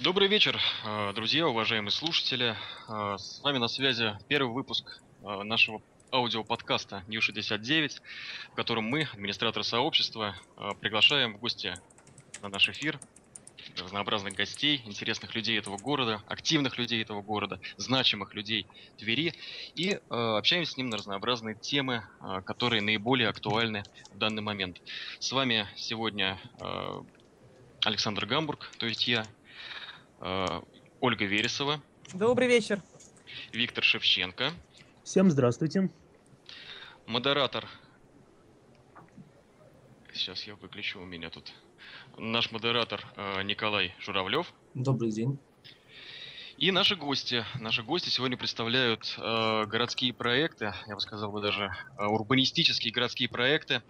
Добрый вечер, э, друзья, уважаемые слушатели. Э, с вами на связи первый выпуск э, нашего аудиоподкаста Нью-69, в котором мы, администраторы сообщества, приглашаем в гости на наш эфир разнообразных гостей, интересных людей этого города, активных людей этого города, значимых людей Твери и э, общаемся с ним на разнообразные темы, э, которые наиболее актуальны в данный момент. С вами сегодня э, Александр Гамбург, то есть я, Ольга Вересова. Добрый вечер. Виктор Шевченко. Всем здравствуйте. Модератор. Сейчас я выключу у меня тут. Наш модератор э, Николай Журавлев. Добрый день. И наши гости. Наши гости сегодня представляют э, городские проекты, я бы сказал бы даже э, урбанистические городские проекты.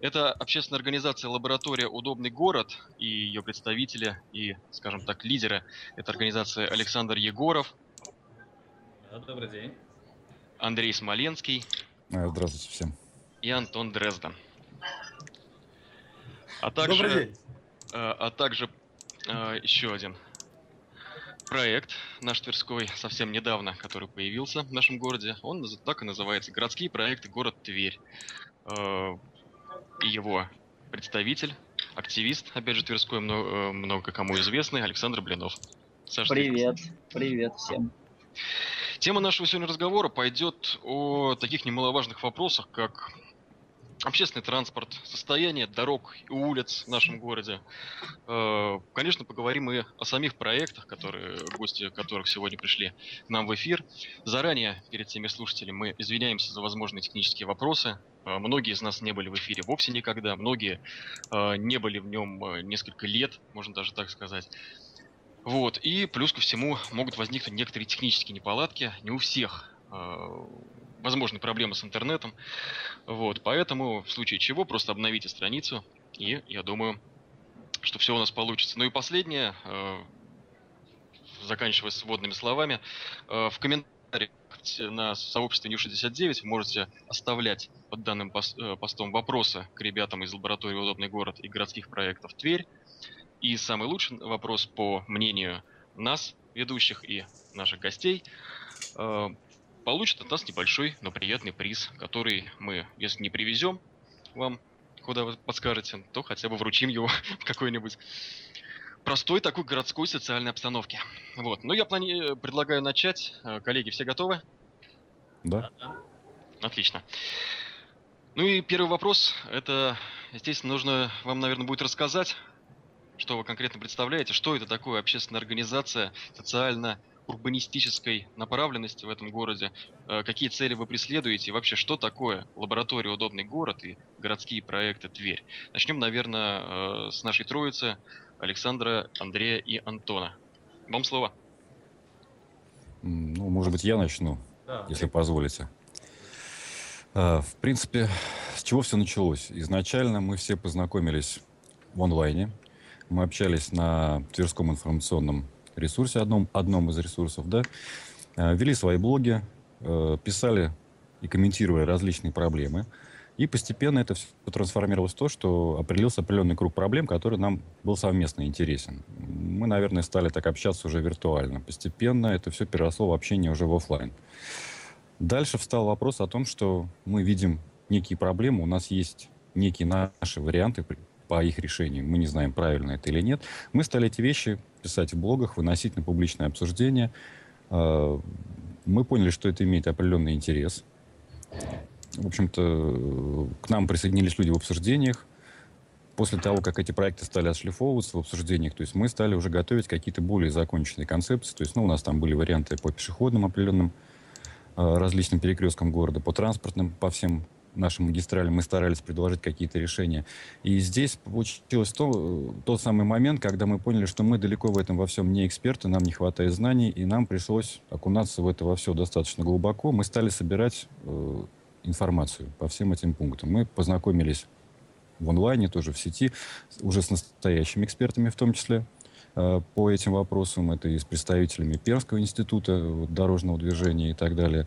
Это общественная организация «Лаборатория Удобный город» и ее представители и, скажем так, лидеры. Это организация Александр Егоров. Добрый день. Андрей Смоленский. Э, здравствуйте всем. И Антон Дрезден. А также, Добрый день. Э, а также э, еще один проект наш Тверской совсем недавно, который появился в нашем городе. Он так и называется «Городские проекты город Тверь». Э, и его представитель, активист, опять же, Тверской, много, э, много кому известный, Александр Блинов. Саша, привет, привет всем. Тема нашего сегодня разговора пойдет о таких немаловажных вопросах, как общественный транспорт, состояние дорог и улиц в нашем городе. Э, конечно, поговорим и о самих проектах, которые, гости которых сегодня пришли к нам в эфир. Заранее, перед всеми слушателями, мы извиняемся за возможные технические вопросы. Э, многие из нас не были в эфире вовсе никогда, многие э, не были в нем несколько лет, можно даже так сказать. Вот, и плюс ко всему могут возникнуть некоторые технические неполадки, не у всех возможны проблемы с интернетом. Вот, поэтому в случае чего просто обновите страницу, и я думаю, что все у нас получится. Ну и последнее, э, заканчивая с вводными словами, э, в комментариях на сообществе Нью-69 вы можете оставлять под данным э, постом вопросы к ребятам из лаборатории «Удобный город» и городских проектов «Тверь». И самый лучший вопрос, по мнению нас, ведущих и наших гостей, получит от нас небольшой, но приятный приз, который мы, если не привезем вам, куда вы подскажете, то хотя бы вручим его в какой-нибудь простой такой городской социальной обстановке. Вот. Ну, я плани... предлагаю начать. Э, коллеги, все готовы? Да. Отлично. Ну и первый вопрос. Это, естественно, нужно вам, наверное, будет рассказать, что вы конкретно представляете, что это такое общественная организация, социально урбанистической направленности в этом городе, э, какие цели вы преследуете и вообще что такое лаборатория «Удобный город» и городские проекты «Тверь». Начнем, наверное, э, с нашей троицы Александра, Андрея и Антона. Вам слово. Ну, может быть, я начну, да. если позволите. Э, в принципе, с чего все началось? Изначально мы все познакомились в онлайне. Мы общались на Тверском информационном ресурсе, одном, одном из ресурсов, да, э, вели свои блоги, э, писали и комментировали различные проблемы. И постепенно это все трансформировалось в то, что определился определенный круг проблем, который нам был совместно интересен. Мы, наверное, стали так общаться уже виртуально. Постепенно это все переросло в общение уже в офлайн. Дальше встал вопрос о том, что мы видим некие проблемы, у нас есть некие наши варианты по их решению. Мы не знаем, правильно это или нет. Мы стали эти вещи писать в блогах, выносить на публичное обсуждение. А, мы поняли, что это имеет определенный интерес. В общем-то, к нам присоединились люди в обсуждениях. После того, как эти проекты стали отшлифовываться в обсуждениях, то есть мы стали уже готовить какие-то более законченные концепции. То есть, ну, у нас там были варианты по пешеходным определенным а, различным перекресткам города, по транспортным, по всем нашим магистралям мы старались предложить какие-то решения. И здесь получилось то, тот самый момент, когда мы поняли, что мы далеко в этом во всем не эксперты, нам не хватает знаний, и нам пришлось окунаться в это во все достаточно глубоко. Мы стали собирать э, информацию по всем этим пунктам. Мы познакомились в онлайне, тоже в сети, уже с настоящими экспертами в том числе э, по этим вопросам. Это и с представителями Пермского института дорожного движения и так далее.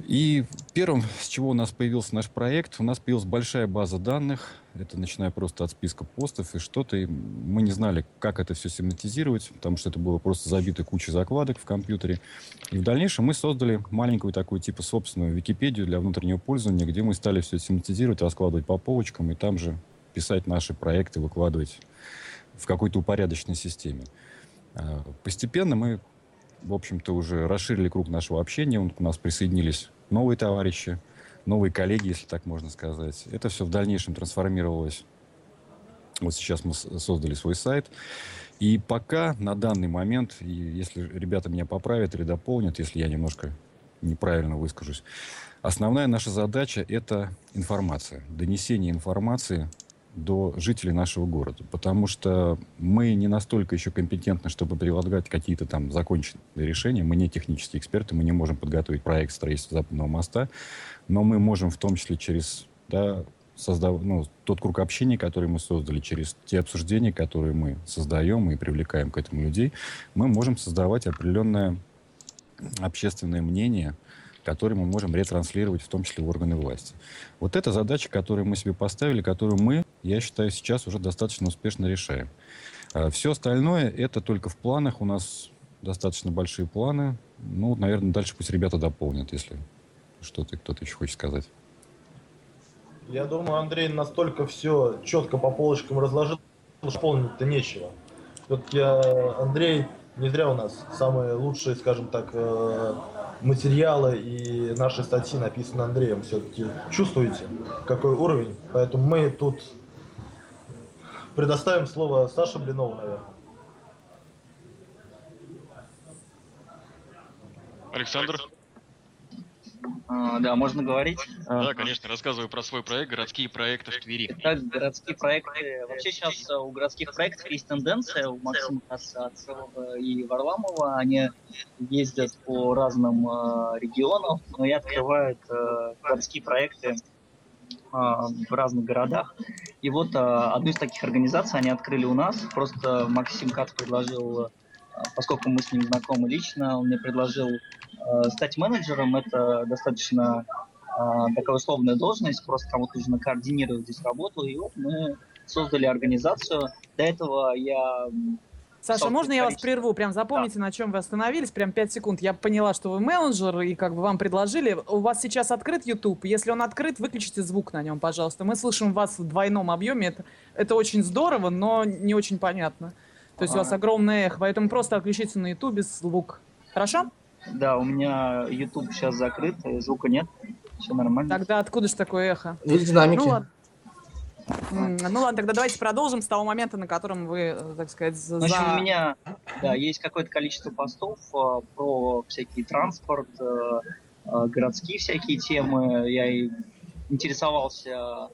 И первым, с чего у нас появился наш проект, у нас появилась большая база данных. Это начиная просто от списка постов и что-то. И мы не знали, как это все семантизировать, потому что это было просто забито кучей закладок в компьютере. И в дальнейшем мы создали маленькую такую типа собственную Википедию для внутреннего пользования, где мы стали все семантизировать, раскладывать по полочкам и там же писать наши проекты, выкладывать в какой-то упорядоченной системе. А, постепенно мы в общем-то, уже расширили круг нашего общения. У нас присоединились новые товарищи, новые коллеги, если так можно сказать. Это все в дальнейшем трансформировалось. Вот сейчас мы создали свой сайт. И пока на данный момент, если ребята меня поправят или дополнят, если я немножко неправильно выскажусь, основная наша задача – это информация, донесение информации до жителей нашего города. Потому что мы не настолько еще компетентны, чтобы предлагать какие-то там законченные решения. Мы не технические эксперты, мы не можем подготовить проект строительства Западного моста. Но мы можем в том числе через да, создав, ну, тот круг общения, который мы создали, через те обсуждения, которые мы создаем и привлекаем к этому людей, мы можем создавать определенное общественное мнение – которые мы можем ретранслировать, в том числе в органы власти. Вот это задача, которую мы себе поставили, которую мы, я считаю, сейчас уже достаточно успешно решаем. А Все остальное это только в планах. У нас достаточно большие планы. Ну, наверное, дальше пусть ребята дополнят, если что-то кто-то еще хочет сказать. Я думаю, Андрей настолько все четко по полочкам разложил, что полнить-то нечего. Вот я, Андрей, не зря у нас самые лучшие, скажем так, э, материалы и наши статьи написаны Андреем. Все-таки чувствуете, какой уровень. Поэтому мы тут предоставим слово Саше Блинову, наверное. Александр? Да, можно говорить? Да, конечно, рассказываю про свой проект «Городские проекты в Твери». Так, городские проекты. Вообще сейчас у городских проектов есть тенденция, у Максима Касацова и Варламова, они ездят по разным э, регионам, но и открывают э, городские проекты э, в разных городах. И вот э, одну из таких организаций они открыли у нас. Просто Максим Кац предложил, э, поскольку мы с ним знакомы лично, он мне предложил Э, стать менеджером это достаточно э, такая условная должность, просто кому-то нужно координировать здесь работу. И вот мы создали организацию. До этого я Саша, можно я вас прерву? Прям запомните, да. на чем вы остановились. Прям 5 секунд. Я поняла, что вы менеджер, и как бы вам предложили. У вас сейчас открыт YouTube. Если он открыт, выключите звук на нем, пожалуйста. Мы слышим вас в двойном объеме. Это, это очень здорово, но не очень понятно. То есть а. у вас огромное эхо, поэтому просто отключите на YouTube звук. Хорошо? Да, у меня YouTube сейчас закрыт, звука нет, все нормально. Тогда откуда же такое эхо? Или динамики. Ну ладно. Ну ладно, тогда давайте продолжим с того момента, на котором вы, так сказать, за... В общем, у меня да, есть какое-то количество постов э, про всякий транспорт, э, э, городские всякие темы. Я и интересовался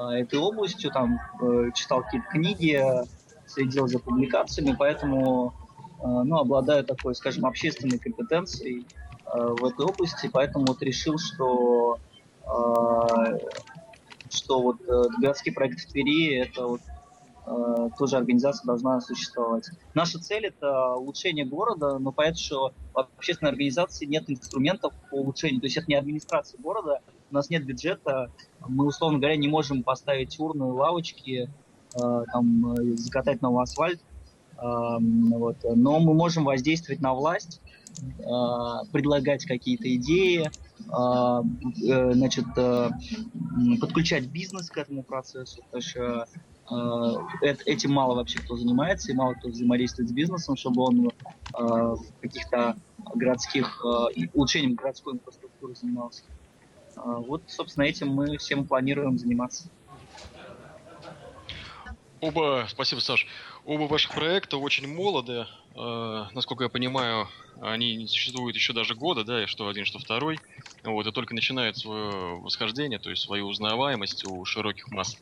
э, этой областью, там э, читал какие-то книги, следил за публикациями, поэтому Э, ну, обладаю такой, скажем, общественной компетенцией э, в этой области, поэтому вот решил, что э, что вот городский проект в Твери это вот тоже организация должна существовать. Наша цель это улучшение города, но понятно, что в общественной организации нет инструментов по улучшению. То есть это не администрация города, у нас нет бюджета, мы, условно говоря, не можем поставить урны, лавочки, там, закатать новый асфальт, вот. Но мы можем воздействовать на власть, а, предлагать какие-то идеи, а, э, значит, э, подключать бизнес к этому процессу, потому что а, этим мало вообще кто занимается, и мало кто взаимодействует с бизнесом, чтобы он каких-то городских, улучшением городской инфраструктуры занимался. Вот, собственно, этим мы всем планируем заниматься. Оба, спасибо, Саш. Оба ваших проекта очень молоды. Э, насколько я понимаю, они существуют еще даже года, да, что один, что второй. Вот, и только начинают свое восхождение, то есть свою узнаваемость у широких масс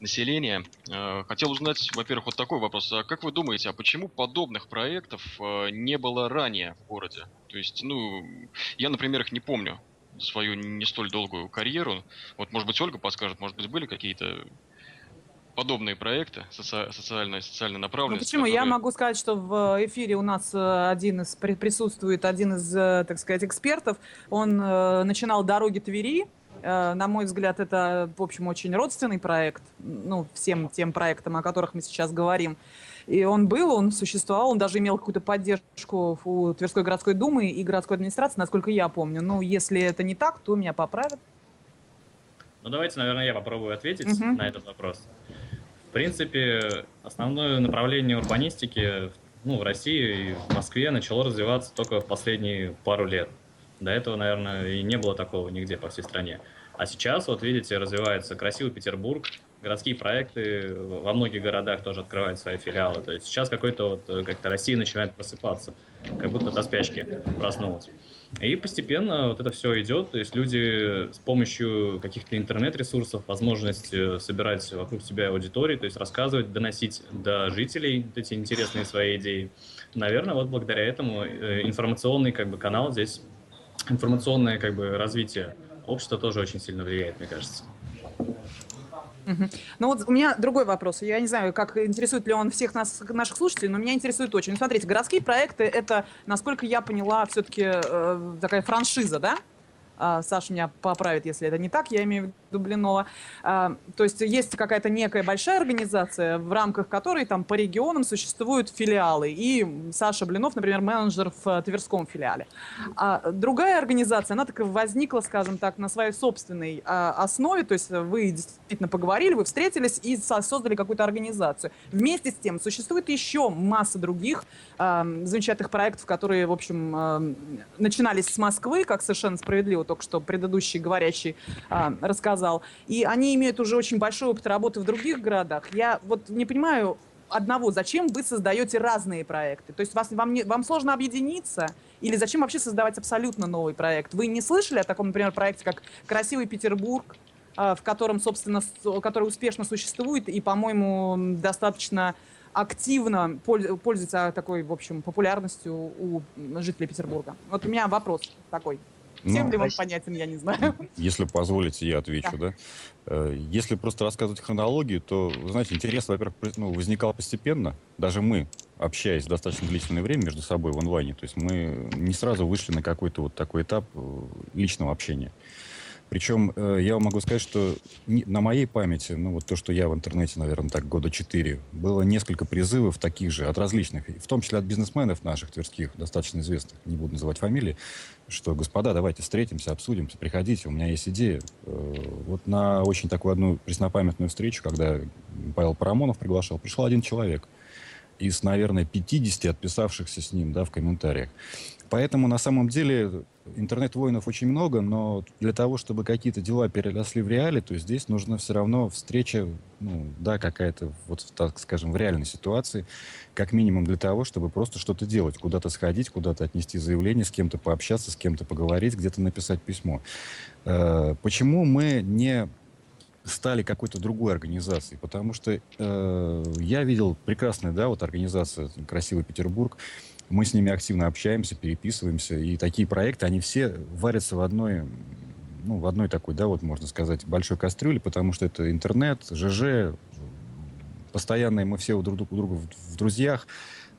населения. Э, хотел узнать, во-первых, вот такой вопрос. А как вы думаете, а почему подобных проектов э, не было ранее в городе? То есть, ну, я, например, их не помню свою не столь долгую карьеру. Вот, может быть, Ольга подскажет, может быть, были какие-то подобные проекты соци... социальные, социально Ну направленные. почему? Я могу сказать, что в эфире у нас э, один из при- присутствует один из, э, так сказать, экспертов. Он э, начинал дороги Твери. На мой взгляд, это, в общем, очень родственный проект, ну, всем тем проектам, о которых мы сейчас говорим. И он был, он существовал, он даже имел какую-то поддержку у Тверской городской думы и городской администрации, насколько я помню. Ну, если это не так, то меня поправят. Ну, давайте, наверное, я попробую ответить Мгм. на этот вопрос. Принципе, основное направление урбанистики ну, в России и в Москве начало развиваться только в последние пару лет. До этого, наверное, и не было такого нигде по всей стране. А сейчас, вот видите, развивается красивый Петербург, городские проекты во многих городах тоже открывают свои филиалы. То есть сейчас какой-то вот э, как-то Россия начинает просыпаться, как будто до спячки проснулась. И постепенно вот это все идет, то есть люди с помощью каких-то интернет-ресурсов, возможность э, собирать вокруг себя аудитории, то есть рассказывать, доносить до жителей эти интересные свои идеи. Наверное, вот благодаря этому э, информационный как бы канал здесь, информационное как бы развитие общества тоже очень сильно влияет, мне кажется. Ну вот у меня другой вопрос. Я не знаю, как интересует ли он всех нас, наших слушателей, но меня интересует очень. Ну, смотрите, городские проекты это, насколько я поняла, все-таки такая франшиза, да? А, Саша меня поправит, если это не так, я имею в виду Блинова. А, то есть есть какая-то некая большая организация, в рамках которой там по регионам существуют филиалы. И Саша Блинов, например, менеджер в э, Тверском филиале. А другая организация, она так возникла, скажем так, на своей собственной а, основе. То есть вы действительно поговорили, вы встретились и со- создали какую-то организацию. Вместе с тем существует еще масса других замечательных проектов, которые, в общем, начинались с Москвы, как совершенно справедливо только что предыдущий говорящий а, рассказал. И они имеют уже очень большой опыт работы в других городах. Я вот не понимаю одного, зачем вы создаете разные проекты? То есть вас, вам, не, вам сложно объединиться? Или зачем вообще создавать абсолютно новый проект? Вы не слышали о таком, например, проекте, как «Красивый Петербург», а, в котором, собственно, который успешно существует и, по-моему, достаточно активно поль- пользуется такой, в общем, популярностью у жителей Петербурга. Вот у меня вопрос такой. Всем Ну, ли он понятен, я не знаю. Если позволите, я отвечу, да. Э, Если просто рассказывать хронологию, то, знаете, интерес, во-первых, ну, возникал постепенно. Даже мы, общаясь достаточно длительное время между собой в онлайне, то есть мы не сразу вышли на какой-то вот такой этап э, личного общения. Причем э, я могу сказать, что на моей памяти, ну вот то, что я в интернете, наверное, так года четыре, было несколько призывов таких же от различных, в том числе от бизнесменов наших тверских, достаточно известных, не буду называть фамилии, что, господа, давайте встретимся, обсудимся, приходите, у меня есть идея. Э, Вот на очень такую одну преснопамятную встречу, когда Павел Парамонов приглашал, пришел один человек из, наверное, 50 отписавшихся с ним да, в комментариях. Поэтому, на самом деле, интернет-воинов очень много, но для того, чтобы какие-то дела переросли в реале, то здесь нужна все равно встреча, ну, да, какая-то, вот так скажем, в реальной ситуации, как минимум для того, чтобы просто что-то делать, куда-то сходить, куда-то отнести заявление, с кем-то пообщаться, с кем-то поговорить, где-то написать письмо. Э, Почему мы не стали какой-то другой организацией? Потому что э, я видел прекрасная, да, вот организация «Красивый Петербург», мы с ними активно общаемся, переписываемся, и такие проекты, они все варятся в одной, ну, в одной такой, да, вот можно сказать, большой кастрюле, потому что это интернет, ЖЖ, постоянно мы все у друг, у друга в, в друзьях,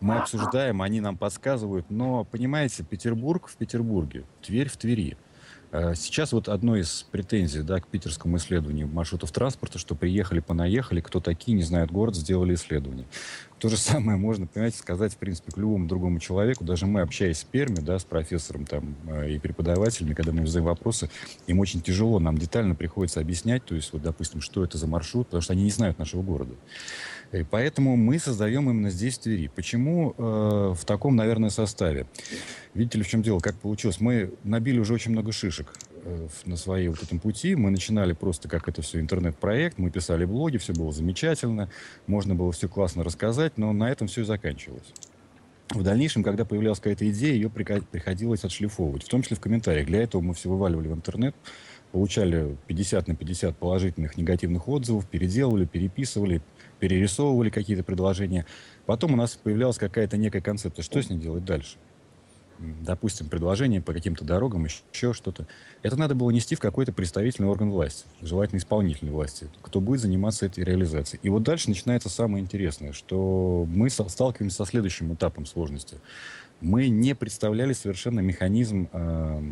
мы обсуждаем, они нам подсказывают, но, понимаете, Петербург в Петербурге, Тверь в Твери. Э, Сейчас вот одной из претензий да, к питерскому исследованию маршрутов транспорта, что приехали, понаехали, кто такие, не знают город, сделали исследование. То же самое можно, понимаете, сказать, в принципе, к любому другому человеку. Даже мы, общаясь с Перми, да, с профессором там, э, и преподавателями, когда мы задаем вопросы, им очень тяжело, нам детально приходится объяснять, то есть, вот, допустим, что это за маршрут, потому что они не знают нашего города. И поэтому мы создаем именно здесь, в Твери. Почему э, в таком, наверное, составе? Видите ли, в чем дело, как получилось? Мы набили уже очень много шишек э, на своей вот этом пути. Мы начинали просто как это все интернет-проект, мы писали блоги, все было замечательно, можно было все классно рассказать, но на этом все и заканчивалось. В дальнейшем, когда появлялась какая-то идея, ее приходилось отшлифовывать, в том числе в комментариях. Для этого мы все вываливали в интернет, получали 50 на 50 положительных, негативных отзывов, переделывали, переписывали, перерисовывали какие-то предложения. Потом у нас появлялась какая-то некая концепция, что с ней делать дальше. допустим, предложение по каким-то дорогам, еще что-то, это надо было нести в какой-то представительный орган власти, желательно исполнительной власти, кто будет заниматься этой реализацией. И вот дальше начинается самое интересное, что мы сталкиваемся со следующим этапом сложности. Мы не представляли совершенно механизм э,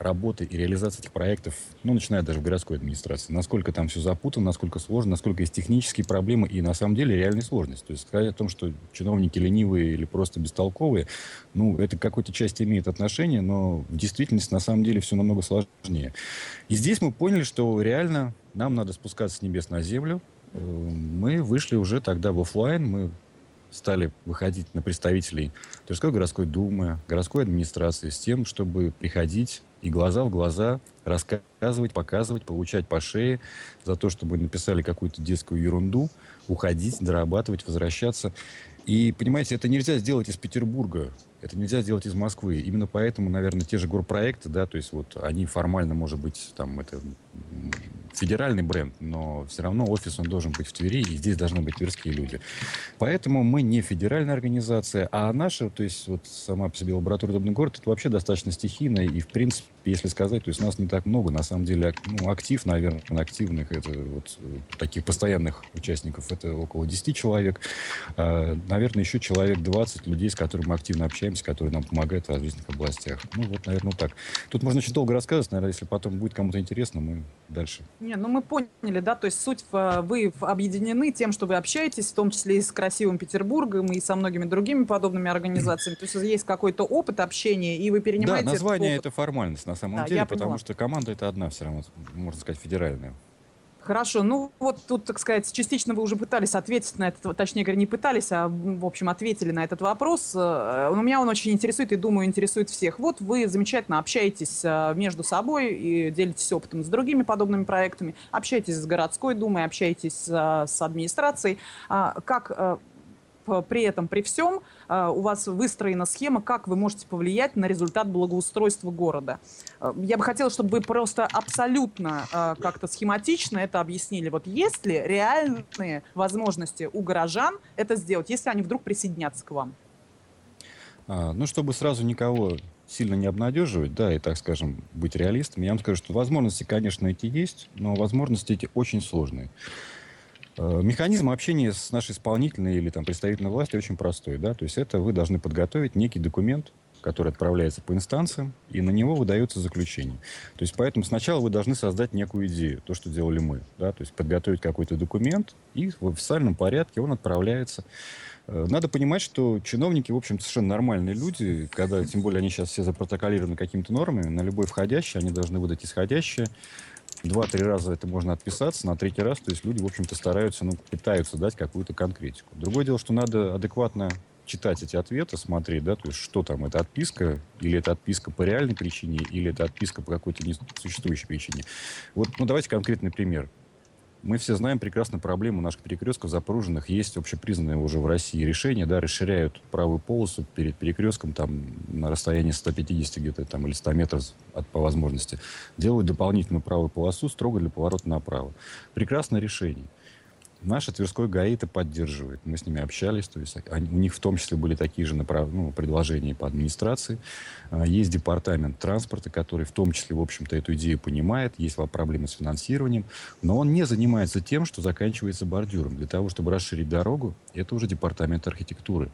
работы и реализации этих проектов, ну, начиная даже в городской администрации, насколько там все запутано, насколько сложно, насколько есть технические проблемы и на самом деле реальная сложность. То есть сказать о том, что чиновники ленивые или просто бестолковые, ну, это к какой-то части имеет отношение, но в действительности на самом деле все намного сложнее. И здесь мы поняли, что реально нам надо спускаться с небес на землю. Э, мы вышли уже тогда в офлайн, мы стали выходить на представителей Тверской городской думы, городской администрации с тем, чтобы приходить и глаза в глаза рассказывать, показывать, получать по шее за то, чтобы написали какую-то детскую ерунду, уходить, дорабатывать, возвращаться. И, понимаете, это нельзя сделать из Петербурга, это нельзя сделать из Москвы. Именно поэтому, наверное, те же горпроекты, да, то есть вот они формально, может быть, там это федеральный бренд, но все равно офис он должен быть в Твери, и здесь должны быть тверские люди. Поэтому мы не федеральная организация, а наша, то есть вот сама по себе лаборатория «Удобный город», это вообще достаточно стихийная, и в принципе, если сказать, то есть нас не так много, на самом деле, ну, актив, наверное, активных, это вот таких постоянных участников, это около 10 человек, а, наверное, еще человек 20 людей, с которыми мы активно общаемся, которые нам помогают в различных областях. Ну вот, наверное, вот так. Тут можно очень долго рассказывать, наверное, если потом будет кому-то интересно, мы дальше. Не, ну мы поняли, да, то есть суть, в, вы объединены тем, что вы общаетесь, в том числе и с красивым Петербургом, и со многими другими подобными организациями. То есть есть какой-то опыт общения, и вы перенимаете... Да, название это формальность на самом да, деле, потому поняла. что команда это одна все равно, можно сказать, федеральная. Хорошо, ну вот тут, так сказать, частично вы уже пытались ответить на этот, точнее говоря, не пытались, а, в общем, ответили на этот вопрос. Э, но меня он очень интересует и, думаю, интересует всех. Вот вы замечательно общаетесь э, между собой и делитесь опытом с другими подобными проектами, общаетесь с городской думой, общаетесь э, с администрацией. А как при этом, при всем, а, у вас выстроена схема, как вы можете повлиять на результат благоустройства города. А, я бы хотела, чтобы вы просто абсолютно как-то схематично это объяснили. Вот есть ли реальные возможности у горожан это сделать, если они вдруг присоединятся к вам? А, ну, чтобы сразу никого сильно не обнадеживать, да, и, так скажем, быть реалистом, я вам скажу, что возможности, конечно, эти есть, но возможности эти очень сложные. Э, механизм общения с нашей исполнительной или там, представительной властью очень простой. Да? То есть это вы должны подготовить некий документ, который отправляется по инстанциям, и на него выдается заключение. То есть поэтому сначала вы должны создать некую идею, то, что делали мы. Да? То есть подготовить какой-то документ, и в официальном порядке он отправляется. Э, надо понимать, что чиновники, в общем, совершенно нормальные люди, когда, тем более, они сейчас все запротоколированы какими-то нормами, на любой входящий они должны выдать исходящее, два-три раза это можно отписаться, на третий раз, то есть люди, в общем-то, стараются, ну, пытаются дать какую-то конкретику. Другое дело, что надо адекватно читать эти ответы, смотреть, да, то есть что там, это отписка, или это отписка по реальной причине, или это отписка по какой-то несуществующей причине. Вот, ну, давайте конкретный пример. Мы все знаем прекрасно проблему наших перекрестков запруженных. Есть общепризнанное уже в России решение, да, расширяют правую полосу перед перекрестком там на расстоянии 150 где-то там или 100 метров от, по возможности. Делают дополнительную правую полосу строго для поворота направо. Прекрасное решение. Наша Тверской ГАИ это поддерживает. Мы с ними общались, то есть они, у них в том числе были такие же направ... ну, предложения по администрации. А, есть департамент транспорта, который в том числе, в общем-то, эту идею понимает. Есть проблемы с финансированием. Но он не занимается тем, что заканчивается бордюром. Для того, чтобы расширить дорогу, это уже департамент архитектуры.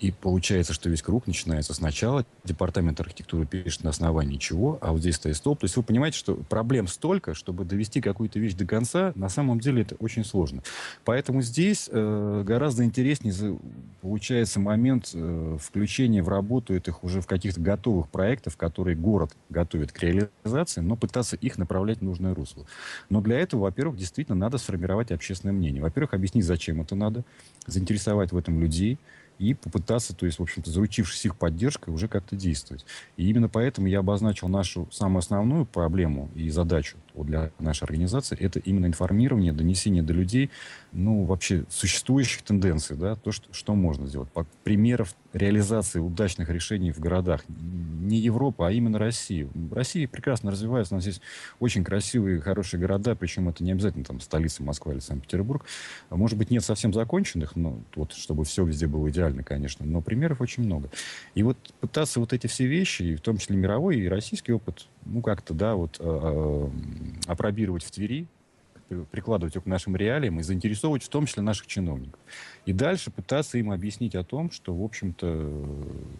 И получается, что весь круг начинается сначала. Департамент архитектуры пишет на основании чего, а вот здесь стоит столб. То есть вы понимаете, что проблем столько, чтобы довести какую-то вещь до конца, на самом деле это очень сложно. Поэтому здесь э, гораздо интереснее получается момент э, включения в работу этих уже в каких-то готовых проектов, которые город готовит к реализации, но пытаться их направлять в нужное русло. Но для этого, во-первых, действительно надо сформировать общественное мнение. Во-первых, объяснить, зачем это надо, заинтересовать в этом людей, и попытаться, то есть, в общем-то, заручившись их поддержкой, уже как-то действовать. И именно поэтому я обозначил нашу самую основную проблему и задачу. Для нашей организации, это именно информирование, донесение до людей, ну, вообще существующих тенденций, да, то, что, что можно сделать. По, примеров реализации удачных решений в городах. Не Европа, а именно Россия. Россия прекрасно развивается, у нас есть очень красивые, хорошие города, причем это не обязательно там столица Москва или Санкт-Петербург. Может быть, нет совсем законченных, но вот, чтобы все везде было идеально, конечно, но примеров очень много. И вот пытаться вот эти все вещи, в том числе мировой и российский опыт, ну, как-то, да, вот э, опробировать в Твери, прикладывать его к нашим реалиям и заинтересовывать в том числе наших чиновников. И дальше пытаться им объяснить о том, что, в общем-то,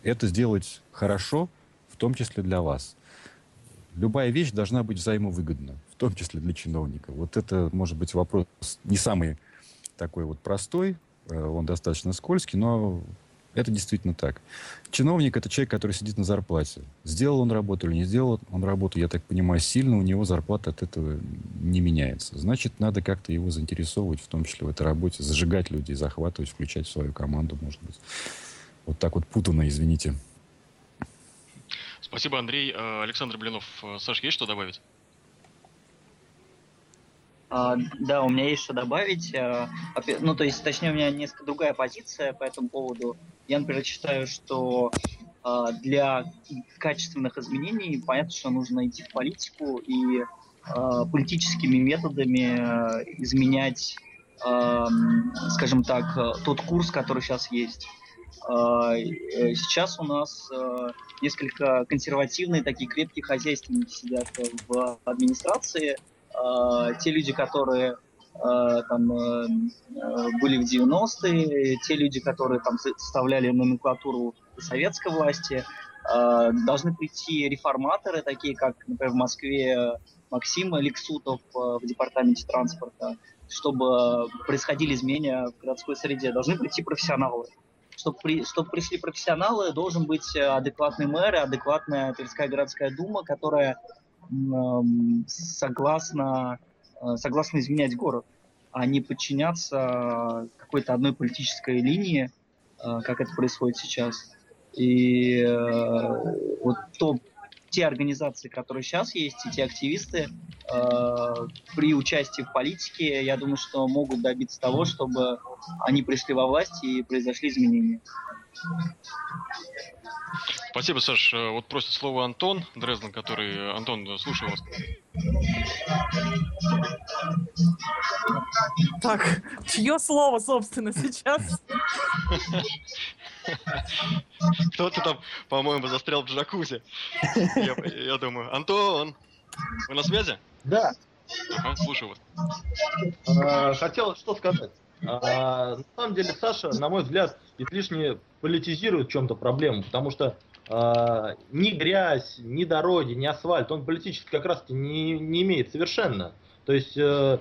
это сделать хорошо, в том числе для вас. Любая вещь должна быть взаимовыгодна, в том числе для чиновника. Вот это, может быть, вопрос не самый такой вот простой, э, он достаточно скользкий, но это действительно так. Чиновник – это человек, который сидит на зарплате. Сделал он работу или не сделал он работу, я так понимаю, сильно у него зарплата от этого не меняется. Значит, надо как-то его заинтересовывать, в том числе в этой работе, зажигать людей, захватывать, включать в свою команду, может быть. Вот так вот путано, извините. Спасибо, Андрей. Э, Александр Блинов. Э, Саш, есть что добавить? А, да, у меня есть что добавить. А, ну, то есть, точнее, у меня несколько другая позиция по этому поводу. Я, например, считаю, что а, для качественных изменений понятно, что нужно идти в политику и а, политическими методами а, изменять, скажем так, тот курс, который сейчас есть. Э, сейчас у нас несколько консервативные, такие крепкие хозяйственники сидят в администрации, э, те люди, которые э, там э, были в 90-е, те люди, которые там составляли номенклатуру советской власти, э, должны прийти реформаторы, такие как, например, в Москве Максим Лексутов э, в департаменте транспорта, чтобы происходили изменения в городской среде, должны прийти профессионалы. Чтобы, при, чтобы пришли профессионалы, должен быть адекватный мэр, адекватная Тверская городская дума, которая согласно, э, согласно изменять город, а не подчиняться какой-то одной политической линии, э, как это происходит сейчас. И э, вот то, те организации, которые сейчас есть, и те активисты при участии в политике, я думаю, что могут добиться того, чтобы они пришли во власть и произошли изменения. Спасибо, Саш. Э, вот просит слово Антон Дрезден, который... Антон, слушаю вас. Так, чье слово, собственно, сейчас? Кто-то там, по-моему, застрял в джакузи. Я, я думаю. Антон, вы на связи? Да. Ага, слушаю вас. А, хотел что сказать. А, на самом деле, Саша, на мой взгляд, излишне политизирует в чем-то проблему, потому что э, ни грязь, ни дороги, ни асфальт, он политически как раз не, не имеет совершенно. То есть э,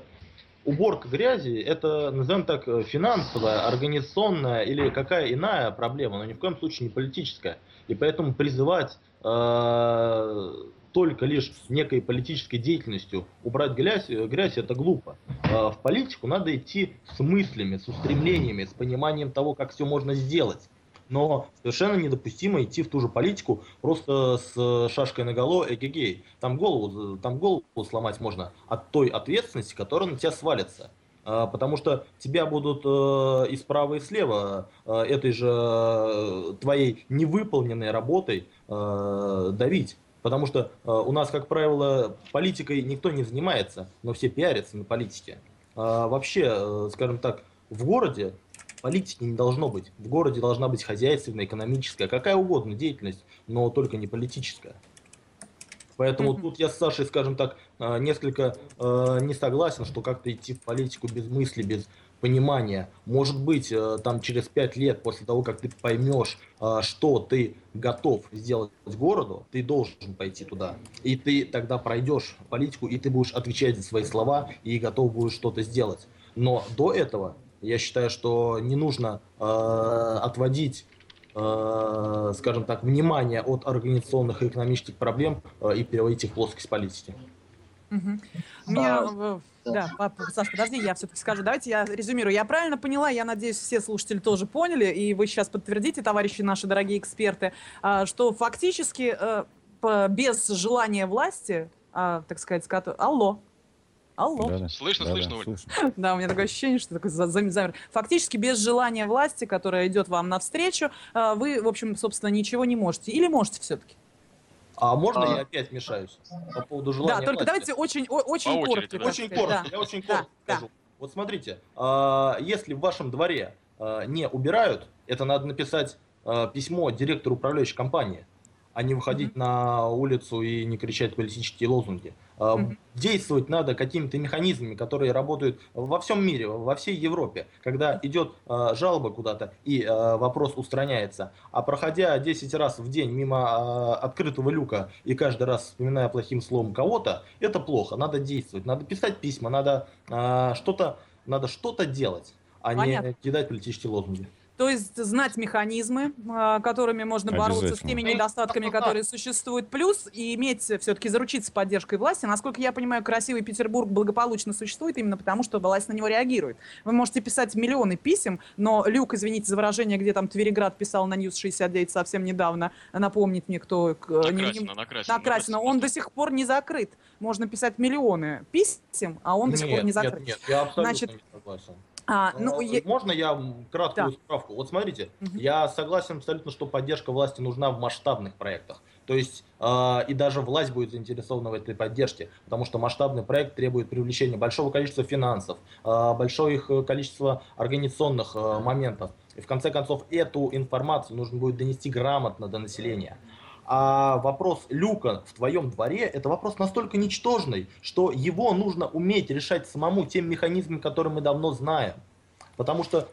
уборка грязи это, назовем так, финансовая, организационная или какая иная проблема, но ни в коем случае не политическая. И поэтому призывать э, только лишь некой политической деятельностью убрать грязь, грязь это глупо. А в политику надо идти с мыслями, с устремлениями, с пониманием того, как все можно сделать. Но совершенно недопустимо идти в ту же политику просто с шашкой на голову, эгегей. Там голову, там голову сломать можно от той ответственности, которая на тебя свалится. А, потому что тебя будут э, и справа, и слева э, этой же э, твоей невыполненной работой давить. Потому что у нас, как правило, политикой никто не занимается, но все пиарятся на политике. А вообще, скажем так, в городе политики не должно быть. В городе должна быть хозяйственная, экономическая, какая угодно деятельность, но только не политическая. Поэтому mm-hmm. тут я с Сашей, скажем так, э, несколько э, не согласен, что как-то идти в политику без мысли, без понимания. Может быть, э, там через пять лет после того, как ты поймешь, э, что ты готов сделать городу, ты должен пойти туда. И ты тогда пройдешь политику, и ты будешь отвечать за свои слова, и готов будешь что-то сделать. Но до этого я считаю, что не нужно э, отводить э, скажем так, внимание от организационных и экономических проблем э, и переводить их в плоскость политики. Угу. У меня, да, да Саш, подожди, я все-таки скажу. Давайте я резюмирую. Я правильно поняла, я надеюсь, все слушатели тоже поняли, и вы сейчас подтвердите, товарищи наши дорогие эксперты, что фактически э, без желания власти а, так сказать, скат... Алло. Алло. Да, да. Слышно, да, слышно, да, Оль. слышно. Да, у меня такое ощущение, что такой за- за- замер. Фактически без желания власти, которая идет вам навстречу, а, вы, в общем, собственно, ничего не можете. Или можете все-таки? А можно А. я опять мешаюсь по поводу желания Да, только власти? давайте очень, о- очень По очереди, коротко. да. Очень коротко, да. я очень Да, коротко да. скажу. Вот смотрите, а, если в вашем дворе а, не убирают, это надо написать письмо директору управляющей компании, а не выходить на улицу и не кричать политические лозунги. Мгм. Действовать надо какими-то механизмами, которые работают во всем мире, во всей Европе. Когда идет а, жалоба куда-то и а, вопрос устраняется, а проходя 10 раз в день мимо открытого люка и каждый раз вспоминая плохим словом кого-то, это плохо. Надо действовать, надо писать письма, надо что-то, надо что-то делать, а Понятно. не кидать политические лозунги. То есть знать механизмы, а, которыми можно бороться с теми недостатками, которые существуют, плюс и иметь все-таки заручиться поддержкой власти. Насколько я понимаю, красивый Петербург благополучно существует именно потому, что власть на него реагирует. Вы можете писать миллионы писем, но Люк, извините за выражение, где там Твериград писал на Ньюс 69 совсем недавно, напомнить мне, кто... к- На не- не- Красина, на Красина. на Красина. Он до сих пор не закрыт. Можно писать миллионы писем, а он до сих пор Нет, не нет, закрыт. нет, я абсолютно Значит, не согласен. А, ну, Э, е- Можно я краткую Да. справку? Вот смотрите, Мгм. я согласен абсолютно, что поддержка власти нужна в масштабных проектах. То есть э, и даже власть будет заинтересована в этой поддержке, потому что масштабный проект требует привлечения большого количества финансов, э, большое их э, количество организационных э, моментов. И в конце концов эту информацию нужно будет донести грамотно до населения. А вопрос люка в твоем дворе – это вопрос настолько ничтожный, что его нужно уметь решать самому тем механизмом, который мы давно знаем. Потому что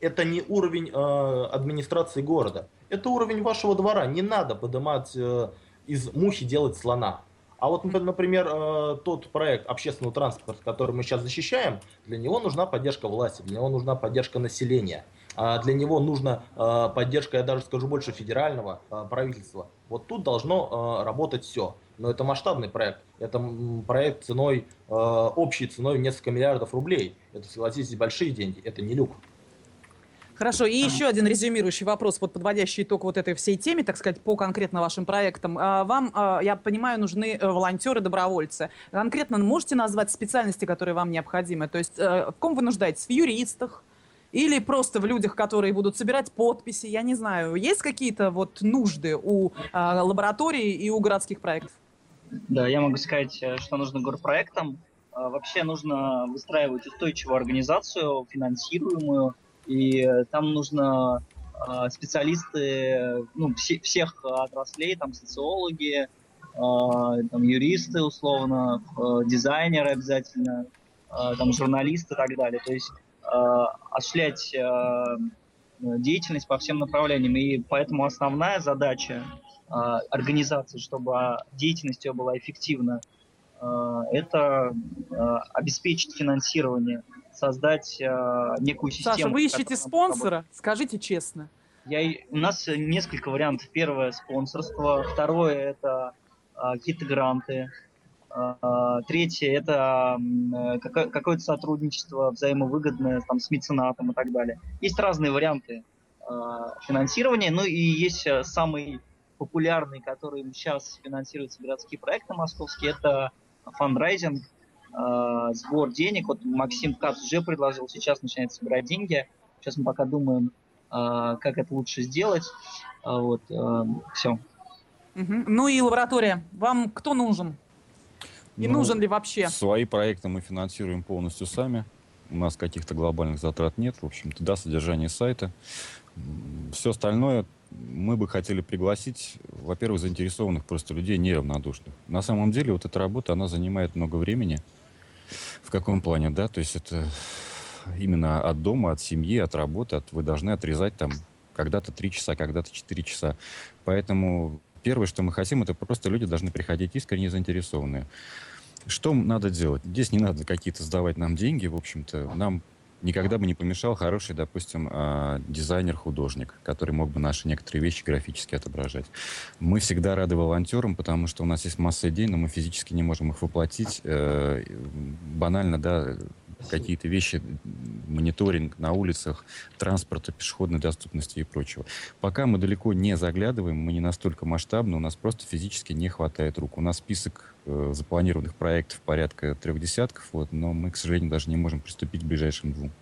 это не уровень э, администрации города, это уровень вашего двора. Не надо поднимать э, из мухи делать слона. А вот, например, э, тот проект общественного транспорта, который мы сейчас защищаем, для него нужна поддержка власти, для него нужна поддержка населения. А Для него нужна э, поддержка, я даже скажу больше, федерального э, правительства. Вот тут должно работать все. Но это масштабный проект. Это проект ценой, общей ценой в несколько миллиардов рублей. Это, согласитесь, большие деньги. Это не люк. Хорошо, и еще один резюмирующий вопрос, под подводящий итог вот этой всей теме, так сказать, по конкретно вашим проектам. А, Вам, а, я понимаю, нужны э, волонтеры, добровольцы. Конкретно можете назвать специальности, которые вам необходимы? То есть э, в ком вы нуждаетесь? В юристах? Или просто в людях, которые будут собирать подписи? Я не знаю. Есть какие-то вот нужды у а, лаборатории и у городских проектов? Да, я могу сказать, э, что нужно горпроектам. А, Вообще нужно выстраивать устойчивую организацию, финансируемую, и э, там нужно а, специалисты ну, все- всех отраслей, там социологи, там юристы условно, э, дизайнеры обязательно, там журналисты и так далее. То есть осуществлять а, деятельность по всем направлениям. И поэтому основная задача а, организации, чтобы деятельность ее была эффективна, это обеспечить финансирование, создать некую систему. Саша, вы ищете спонсора? Скажите честно. я, у нас э, несколько вариантов. Первое спонсорство, второе это какие-то гранты, третье это э, какое- какое-то сотрудничество взаимовыгодное там, с меценатом и так далее. Есть разные варианты а, финансирования, ну и есть э, самый популярный, который сейчас финансируется городские проекты московские, это фандрайзинг, а, сбор денег. Вот Максим Ткац уже предложил сейчас начинает собирать деньги. Сейчас мы пока думаем, а, как это лучше сделать. А, Вот, все. Мгм. Ну и лаборатория. Вам кто нужен? И Ну, нужен ли вообще? Свои проекты мы финансируем полностью сами. У нас каких-то глобальных затрат нет. В общем-то, да, содержание сайта. Все остальное мы бы хотели пригласить, во-первых, заинтересованных просто людей неравнодушных. На самом деле вот эта работа, она занимает много времени. В каком плане, да? То есть это именно от дома, от семьи, от работы, от, вы должны отрезать там когда-то 3 часа, когда-то 4 часа. Поэтому первое, что мы хотим, это просто люди должны приходить искренне заинтересованные. Что надо делать? Здесь не надо какие-то сдавать нам деньги, в общем-то. Нам никогда бы не помешал хороший, допустим, а, дизайнер-художник, который мог бы наши некоторые вещи графически отображать. Мы всегда рады волонтерам, потому что у нас есть масса идей, но мы физически не можем их воплотить. Э, Банально, да, какие-то вещи, мониторинг на улицах, транспорта, пешеходной доступности и прочего. Пока мы далеко не заглядываем, мы не настолько масштабны, у нас просто физически не хватает рук. У нас список э, запланированных проектов порядка трех десятков, вот, но мы, к сожалению, даже не можем приступить к ближайшим двум.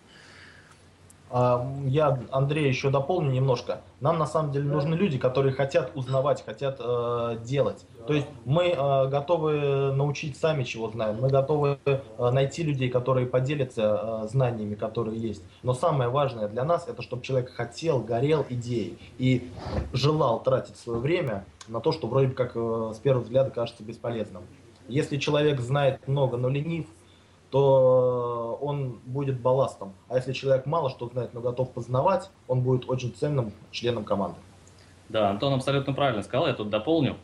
А, я, Андрей, еще дополню немножко. Нам на самом деле нужны люди, которые хотят узнавать, хотят э, делать. То есть мы э, готовы научить сами, чего знаем. Мы готовы э, найти людей, которые поделятся э, знаниями, которые есть. Но самое важное для нас, это чтобы человек хотел, горел идеей и желал тратить свое время на то, что вроде как э, с первого взгляда кажется бесполезным. Если человек знает много, но ленив, то он будет балластом. А если человек мало что знает, но готов познавать, он будет очень ценным членом команды. Да, Антон абсолютно правильно сказал, я тут дополню.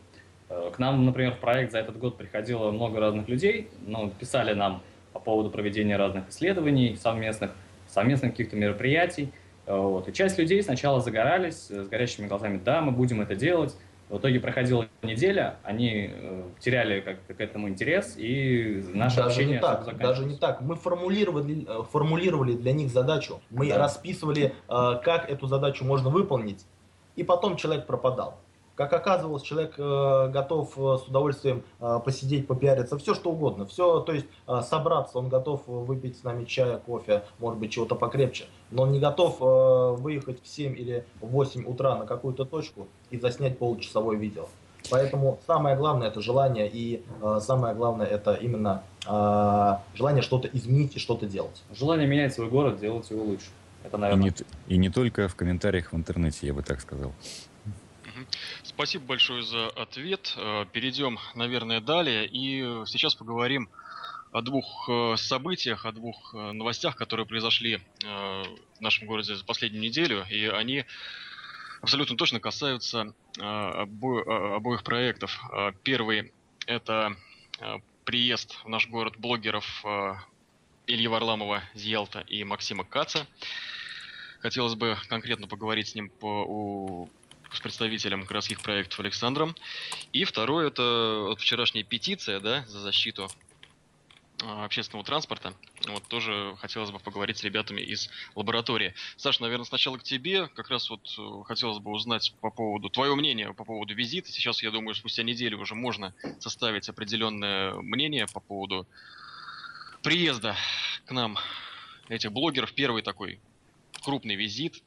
Э, к нам, например, в проект за этот год приходило много разных людей, ну, писали нам по поводу проведения разных исследований совместных, совместных каких-то мероприятий. Э, вот. И часть людей сначала загорались с горящими глазами, да, мы будем это делать, в итоге проходила неделя, они э, теряли как к этому интерес, и наше даже общение не так, даже не так. Мы формулировали, э, формулировали для них задачу, мы да. расписывали, э, как эту задачу можно выполнить, и потом человек пропадал. Как оказывалось, человек э, готов э, с удовольствием э, посидеть, попиариться, все что угодно. Все, то есть э, собраться, он готов выпить с нами чая, кофе, может быть, чего-то покрепче. Но он не готов э, выехать в 7 или в 8 утра на какую-то точку и заснять получасовое видео. Поэтому самое главное это желание, и э, самое главное это именно э, желание что-то изменить и что-то делать. Желание менять свой город, делать его лучше. Это, наверное... и, не, и не только в комментариях в интернете, я бы так сказал. Спасибо большое за ответ. Э, перейдем, наверное, далее. И сейчас поговорим о двух э, событиях, о двух э, новостях, которые произошли в нашем городе за последнюю неделю. И они абсолютно точно касаются обо обоих проектов. Первый – это приезд в наш город блогеров Ильи Варламова, Зелта и Максима Каца. Хотелось бы конкретно поговорить с ним по, с представителем городских проектов Александром. И второе, это вот вчерашняя петиция, да, за защиту а, общественного транспорта. Вот тоже хотелось бы поговорить с ребятами из лаборатории. Саша, наверное, сначала к тебе. Как раз вот э, хотелось бы узнать по поводу твое мнение по поводу визита. Сейчас, я думаю, спустя неделю уже можно составить определенное мнение по поводу приезда к нам этих блогеров. Первый такой крупный визит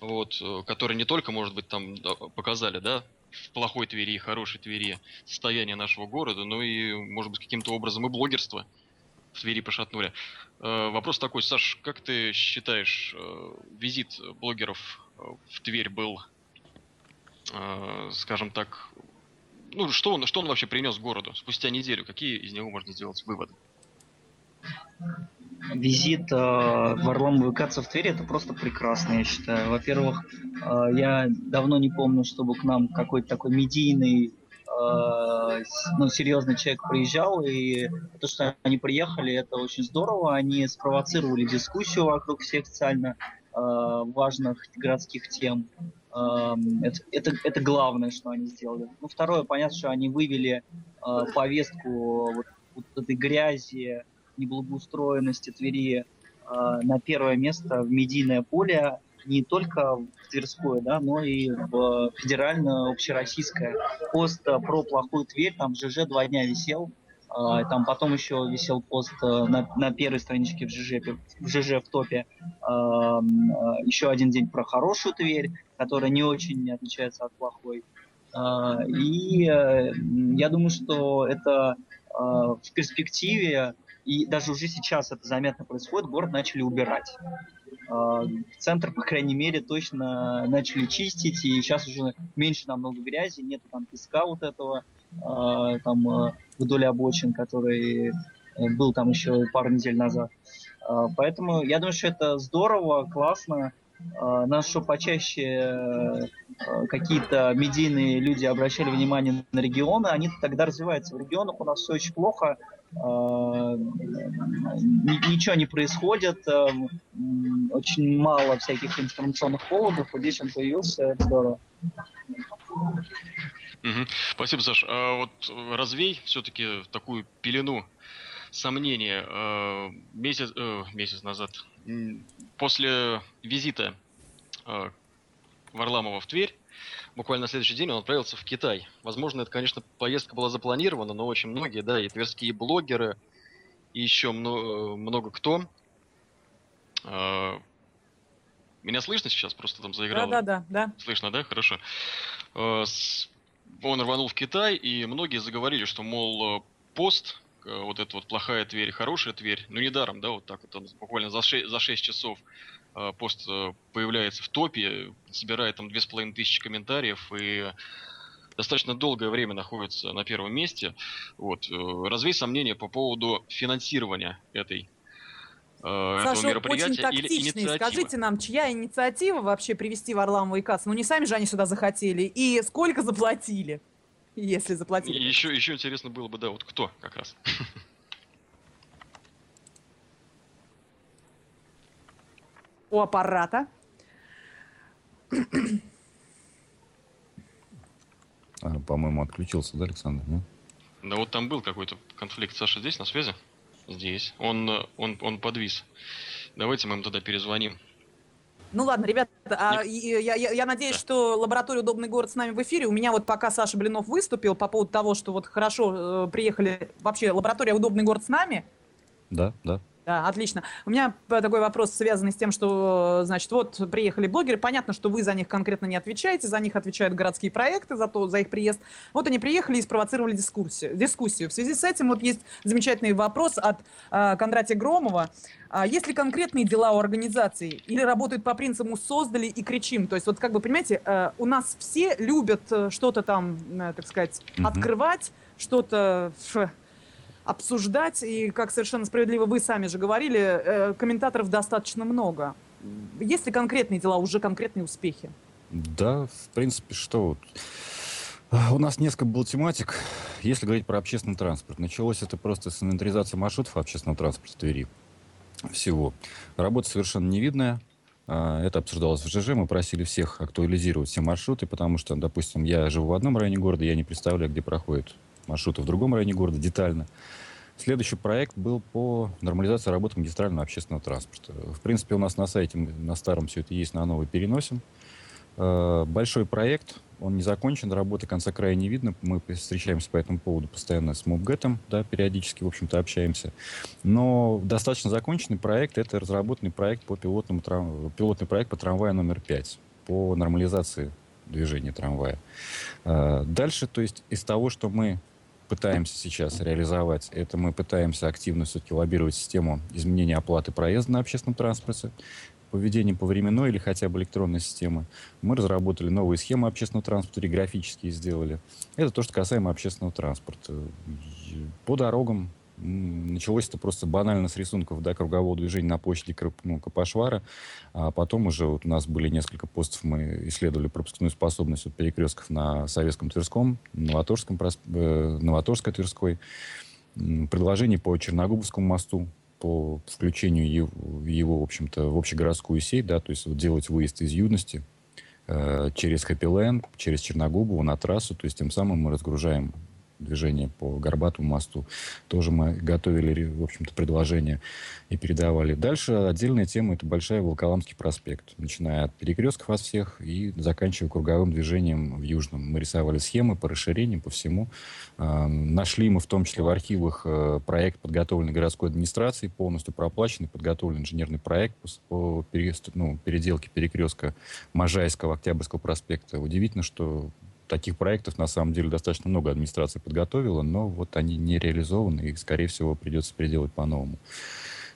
вот, э, который не только, может быть, там показали, да, в плохой Твери и хорошей Твери состояние нашего города, но и, может быть, каким-то образом и блогерство в Твери пошатнули. Э, вопрос такой, Саш, как ты считаешь, э, визит блогеров в Тверь был, скажем так, ну, что он, что он вообще принес городу спустя неделю? Какие из него можно сделать выводы? Визит э, Варламова и Каца в Твери это просто прекрасно, я считаю. Во-первых, э, я давно не помню, чтобы к нам какой-то такой медийный э, ну, серьезный человек приезжал, и то, что они приехали, это очень здорово. Они спровоцировали дискуссию вокруг всех социально важных городских тем. Э, это, это, это главное, что они сделали. Ну, второе, понятно, что они вывели повестку вот, вот этой грязи, неблагоустроенности Твери э, на первое место в медийное поле не только в Тверское, да, но и в федеральное, общероссийское. Пост про плохую Тверь, там ЖЖ два дня висел, э, там потом еще висел пост э, на, на первой страничке в ЖЖ, в ЖЖ в топе, еще один день про хорошую Тверь, которая не очень отличается от плохой. И я думаю, что это в перспективе и даже уже сейчас это заметно происходит, город начали убирать. А, центр, по крайней мере, точно начали чистить, и сейчас уже меньше намного грязи, нет там песка вот этого, а, там а, вдоль обочин, который э, был там еще пару недель назад. Поэтому я думаю, что это здорово, классно. Нас что почаще э, какие-то медийные люди обращали внимание на регионы, они тогда развиваются. В регионах у нас все очень плохо, ничего не происходит, а, очень мало всяких информационных поводов, вот здесь он появился, это здорово. Спасибо, Саш. А вот развей все-таки такую пелену сомнения. Э, месяц, э, месяц назад, после визита э, Варламова в Тверь, буквально на следующий день он отправился в Китай. Возможно, это, конечно, поездка была запланирована, но очень многие, да, и тверские блогеры, и еще много, много кто. Меня слышно сейчас? Просто там заиграл. Да, да, да, да. Слышно, да? Хорошо. Он рванул в Китай, и многие заговорили, что, мол, пост Э, вот эта вот плохая Тверь, хорошая Тверь. Ну, недаром, да, вот так вот он буквально за 6, за 6 часов э, пост э, появляется в топе, собирает там 2500 комментариев и достаточно долгое время находится на первом месте. Вот. Развей сомнения по поводу финансирования этой Саша, этого мероприятия очень тактичный. или инициативы. Скажите нам, чья инициатива вообще привести Варламова и Кац? Ну, не сами же они сюда захотели. И сколько заплатили? Если заплатили. Еще, еще интересно было бы, да, вот кто как раз. У аппарата. А, по-моему, отключился, да, Александр? Нет? Да вот там был какой-то конфликт. Саша здесь, на связи? Здесь. Он, он, он подвис. Давайте мы ему тогда перезвоним. Ну ладно, ребята, а, я, я, я надеюсь, да. что лаборатория «Удобный город» с нами в эфире. У меня вот пока Саша Блинов выступил по поводу того, что вот хорошо э, приехали, вообще лаборатория «Удобный город» с нами. Да, да. Да, отлично. У меня такой вопрос, связанный с тем, что, значит, вот приехали блогеры. Понятно, что вы за них конкретно не отвечаете, за них отвечают городские проекты, за, то, за их приезд. Вот они приехали и спровоцировали дискуссию. дискуссию. В связи с этим вот есть замечательный вопрос от э, Кондратия Громова. А есть ли конкретные дела у организации или работают по принципу «создали и кричим»? То есть вот как бы, понимаете, э, у нас все любят э, что-то там, э, так сказать, угу. открывать, что-то обсуждать. И, как совершенно справедливо вы сами же говорили, э, комментаторов достаточно много. Есть ли конкретные дела, уже конкретные успехи? Да, в принципе, что у нас несколько было тематик. Если говорить про общественный транспорт, началось это просто с инвентаризации маршрутов общественного транспорта в Твери. Всего. Работа совершенно невидная. А, это обсуждалось в ЖЖ. Мы просили всех актуализировать все маршруты, потому что, допустим, я живу в одном районе города, я не представляю, где проходит маршруты в другом районе города детально. Следующий проект был по нормализации работы магистрального общественного транспорта. В принципе, у нас на сайте, на старом все это есть, на новый переносим. Э, большой проект, он не закончен, работы конца края не видно. Мы встречаемся по этому поводу постоянно с МОБГЭТом, да, периодически, в общем-то, общаемся. Но достаточно законченный проект – это разработанный проект по пилотному, пилотный проект по трамваю номер 5 по нормализации движения трамвая. Э, дальше, то есть из того, что мы пытаемся сейчас реализовать, это мы пытаемся активно все-таки лоббировать систему изменения оплаты проезда на общественном транспорте, поведение по временной или хотя бы электронной системы. Мы разработали новые схемы общественного транспорта, графические сделали. Это то, что касаемо общественного транспорта. По дорогам началось это просто банально с рисунков да, кругового движения на площади ну, Капашвара. А потом уже вот у нас были несколько постов, мы исследовали пропускную способность вот перекрестков на Советском Тверском, Новоторском, э, Новоторско-Тверской. Предложение по Черногубовскому мосту, по включению его, его в общем-то, в общегородскую сеть, да, то есть вот делать выезд из Юности э, через Хэппиленд, через Черногубову на трассу, то есть тем самым мы разгружаем движение по Горбатому мосту. Тоже мы готовили, в общем-то, предложение и передавали. Дальше отдельная тема – это Большая Волколамский проспект. Начиная от перекрестков от всех и заканчивая круговым движением в Южном. Мы рисовали схемы по расширению, по всему. А, нашли мы в том числе в архивах э, проект, подготовленный городской администрацией, полностью проплаченный, подготовлен инженерный проект по ну, переделке перекрестка Можайского, Октябрьского проспекта. Удивительно, что таких проектов на самом деле достаточно много администрации подготовила, но вот они не реализованы, и, скорее всего, придется переделать по-новому.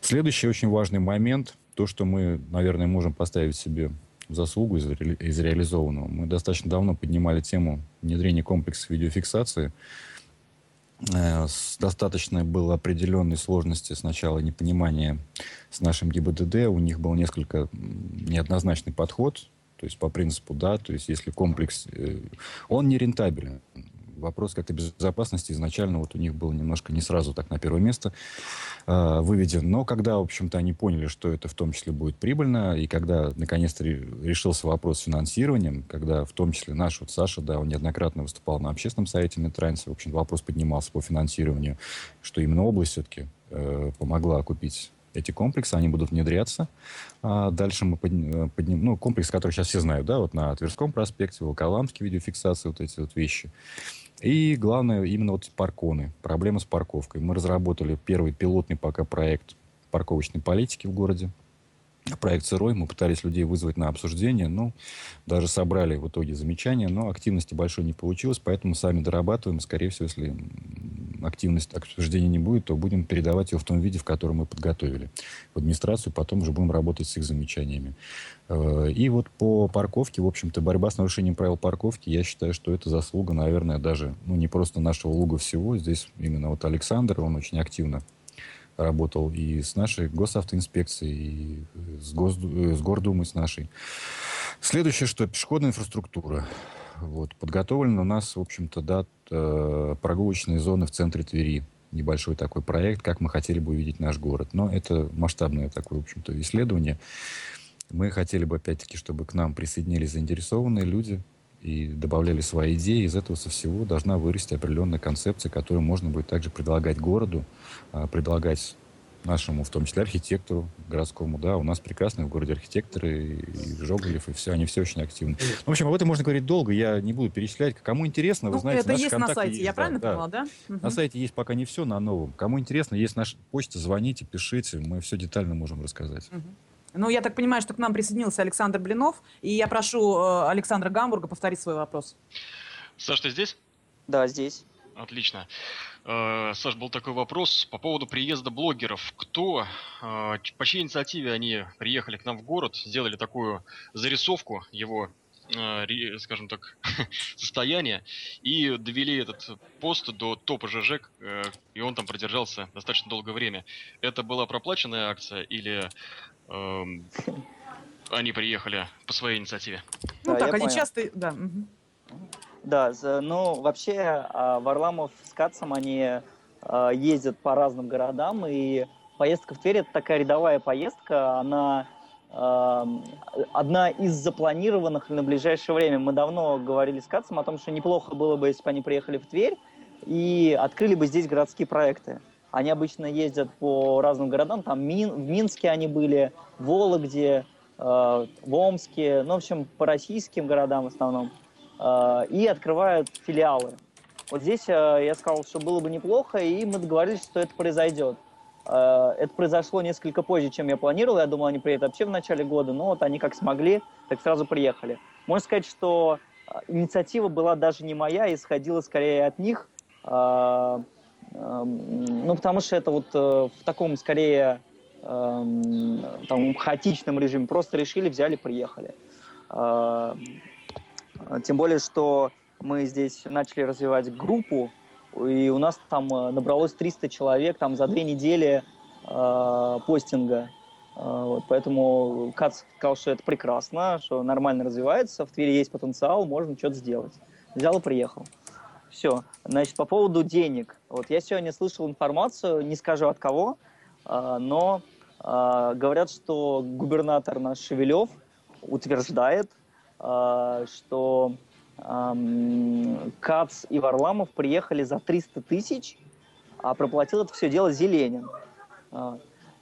Следующий очень важный момент, то, что мы, наверное, можем поставить себе заслугу из, ре, из реализованного. Мы достаточно давно поднимали тему внедрения комплексов видеофиксации. Э, достаточно было определенной сложности сначала непонимания с нашим ГИБДД. У них был несколько неоднозначный подход то есть по принципу, да, то есть если комплекс, э, он не рентабелен. вопрос как-то безопасности изначально вот у них был немножко не сразу так на первое место э, выведен. Но когда, в общем-то, они поняли, что это в том числе будет прибыльно, и когда наконец-то решился вопрос с финансированием, когда в том числе наш вот Саша, да, он неоднократно выступал на общественном совете Медтрансе, в общем, вопрос поднимался по финансированию, что именно область все-таки э, помогла окупить эти комплексы, они будут внедряться. А дальше мы подним, э, подним, ну, комплекс, который сейчас все знают, да, вот на Тверском проспекте, Волоколамске видеофиксации, вот эти вот вещи. И главное, именно вот парконы, проблема с парковкой. Мы разработали первый пилотный пока проект парковочной политики в городе проект сырой, мы пытались людей вызвать на обсуждение, ну, даже собрали в итоге замечания, но активности большой не получилось, поэтому сами дорабатываем, скорее всего, если активность обсуждения не будет, то будем передавать ее в том виде, в котором мы подготовили в администрацию, потом уже будем работать с их замечаниями. Э, и вот по парковке, в общем-то, борьба с нарушением правил парковки, я считаю, что это заслуга, наверное, даже, ну, не просто нашего луга всего, здесь именно вот Александр, он очень активно работал и с нашей госавтоинспекцией, и с, Гос... Э, с Гордумой, с нашей. Следующее, что пешеходная инфраструктура. Вот. Подготовлен у нас, в общем-то, да, э, прогулочные зоны в центре Твери. Небольшой такой проект, как мы хотели бы увидеть наш город. Но это масштабное такое, в общем-то, исследование. Мы хотели бы, опять-таки, чтобы к нам присоединились заинтересованные люди, и добавляли свои идеи. Из этого со всего должна вырасти определенная концепция, которую можно будет также предлагать городу, а, предлагать нашему, в том числе архитектору городскому, да, у нас прекрасные в городе архитекторы, и Жоголев, и все, они все очень активны. Ну, в общем, об этом можно говорить долго, я не буду перечислять. Кому интересно, вы ну, знаете, это есть на сайте, есть, я да, правильно да. поняла, да? На сайте есть пока не все, на новом. Кому интересно, есть наша почта, звоните, пишите, мы все детально можем рассказать. Угу. Ну, я так понимаю, что к нам присоединился Александр Блинов, и я прошу э, Александра Гамбурга повторить свой вопрос. Саш, ты здесь? Да, здесь. Отлично. Э, Саш, был такой вопрос по поводу приезда блогеров. Кто, э, по чьей инициативе они приехали к нам в город, сделали такую зарисовку его скажем так, состояния и довели этот пост до топа ЖЖ, и он там продержался достаточно долгое время. Это была проплаченная акция или Эм, они приехали по своей инициативе. Ну да, так, они понял. часто... Да, угу. Да, ну вообще а, Варламов с Кацом, они а, ездят по разным городам, и поездка в Тверь это такая рядовая поездка, она одна из запланированных на ближайшее время. Мы давно говорили с Кацом о том, что неплохо было бы, если бы они приехали в Тверь и открыли бы здесь городские проекты. Они обычно ездят по разным городам, там Мин, в Минске они были, в Вологде, э, в Омске, ну, в общем, по российским городам в основном, э, и открывают филиалы. Вот здесь э, я сказал, что было бы неплохо, и мы договорились, что это произойдет. Э, это произошло несколько позже, чем я планировал. Я думал, они приедут вообще в начале года, но вот они как смогли, так сразу приехали. Можно сказать, что э, инициатива была даже не моя, исходила скорее от них. Э, Эм, ну, потому что это вот в таком, скорее, эм, там, хаотичном режиме. Просто решили, взяли, приехали. Тем более, что мы здесь начали развивать группу, и у нас там э, набралось 300 человек там за две недели постинга. Вот, поэтому Кац сказал, что это прекрасно, что нормально развивается, в Твери есть потенциал, можно что-то сделать. Взял и приехал. Все. Значит, по поводу денег. Вот я сегодня слышал информацию, не скажу от кого, а, но а, говорят, что губернатор наш Шевелев утверждает, а, что Кац и Варламов приехали за 300 тысяч, а проплатил это все дело Зеленин.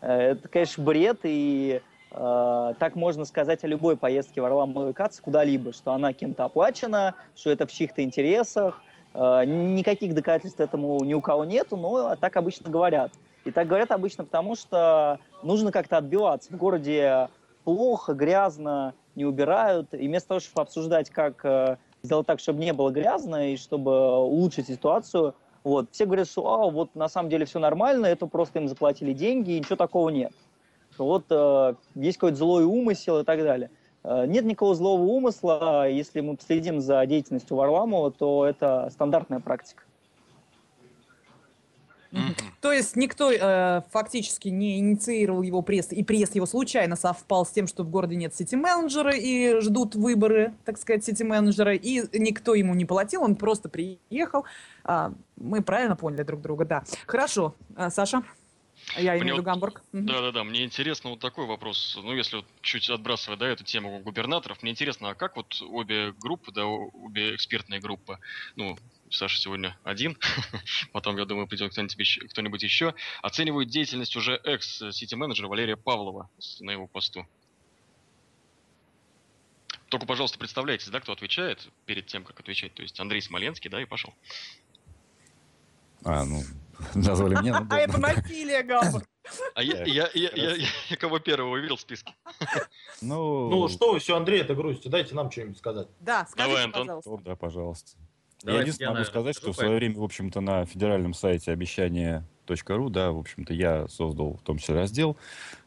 Это, конечно, бред, и так можно сказать о любой поездке Варламова и Каца куда-либо, что она кем-то оплачена, что это в чьих-то интересах, Э, никаких доказательств этому ни у кого нету, но так обычно говорят. И так говорят обычно потому, что нужно как-то отбиваться. В городе плохо, грязно, не убирают. И вместо того, чтобы обсуждать, как э, сделать так, чтобы не было грязно и чтобы улучшить ситуацию, вот, все говорят, что а, вот на самом деле все нормально, это просто им заплатили деньги, и ничего такого нет. Вот э, есть какой-то злой умысел и так далее. Э, нет никакого злого умысла. Если мы следим за деятельностью Варламова, то это стандартная практика. То есть никто э, фактически не инициировал его пресс, и пресс его случайно совпал с тем, что в городе нет сити-менеджера и ждут выборы, так сказать, сити-менеджера, и никто ему не платил, он просто приехал. А, мы правильно поняли друг друга, да. Хорошо, а, Саша? Я имею в виду Гамбург. Да-да-да, мне интересно вот такой вопрос. Ну, если вот чуть отбрасывая, да, эту тему губернаторов, мне интересно, а как вот обе группы, да, обе экспертные группы, ну, Саша сегодня один, потом, я думаю, придет кто-нибудь еще, кто-нибудь еще, оценивают деятельность уже экс-сити-менеджера Валерия Павлова на его посту. Только, пожалуйста, представляете, да, кто отвечает перед тем, как отвечать. То есть Андрей Смоленский, да, и пошел. А, ну, назвали мне. Ну, а это насилие, Гамбург. А я, кого первого увидел в списке? Ну, Ну что вы все, Андрей, это грустите, дайте нам что-нибудь сказать. Да, скажите, Давай, Антон. пожалуйста. да, пожалуйста. Я Давайте единственное могу сказать, что в свое время, в общем-то, на федеральном сайте обещание.ру, да, в общем-то, я создал в том числе раздел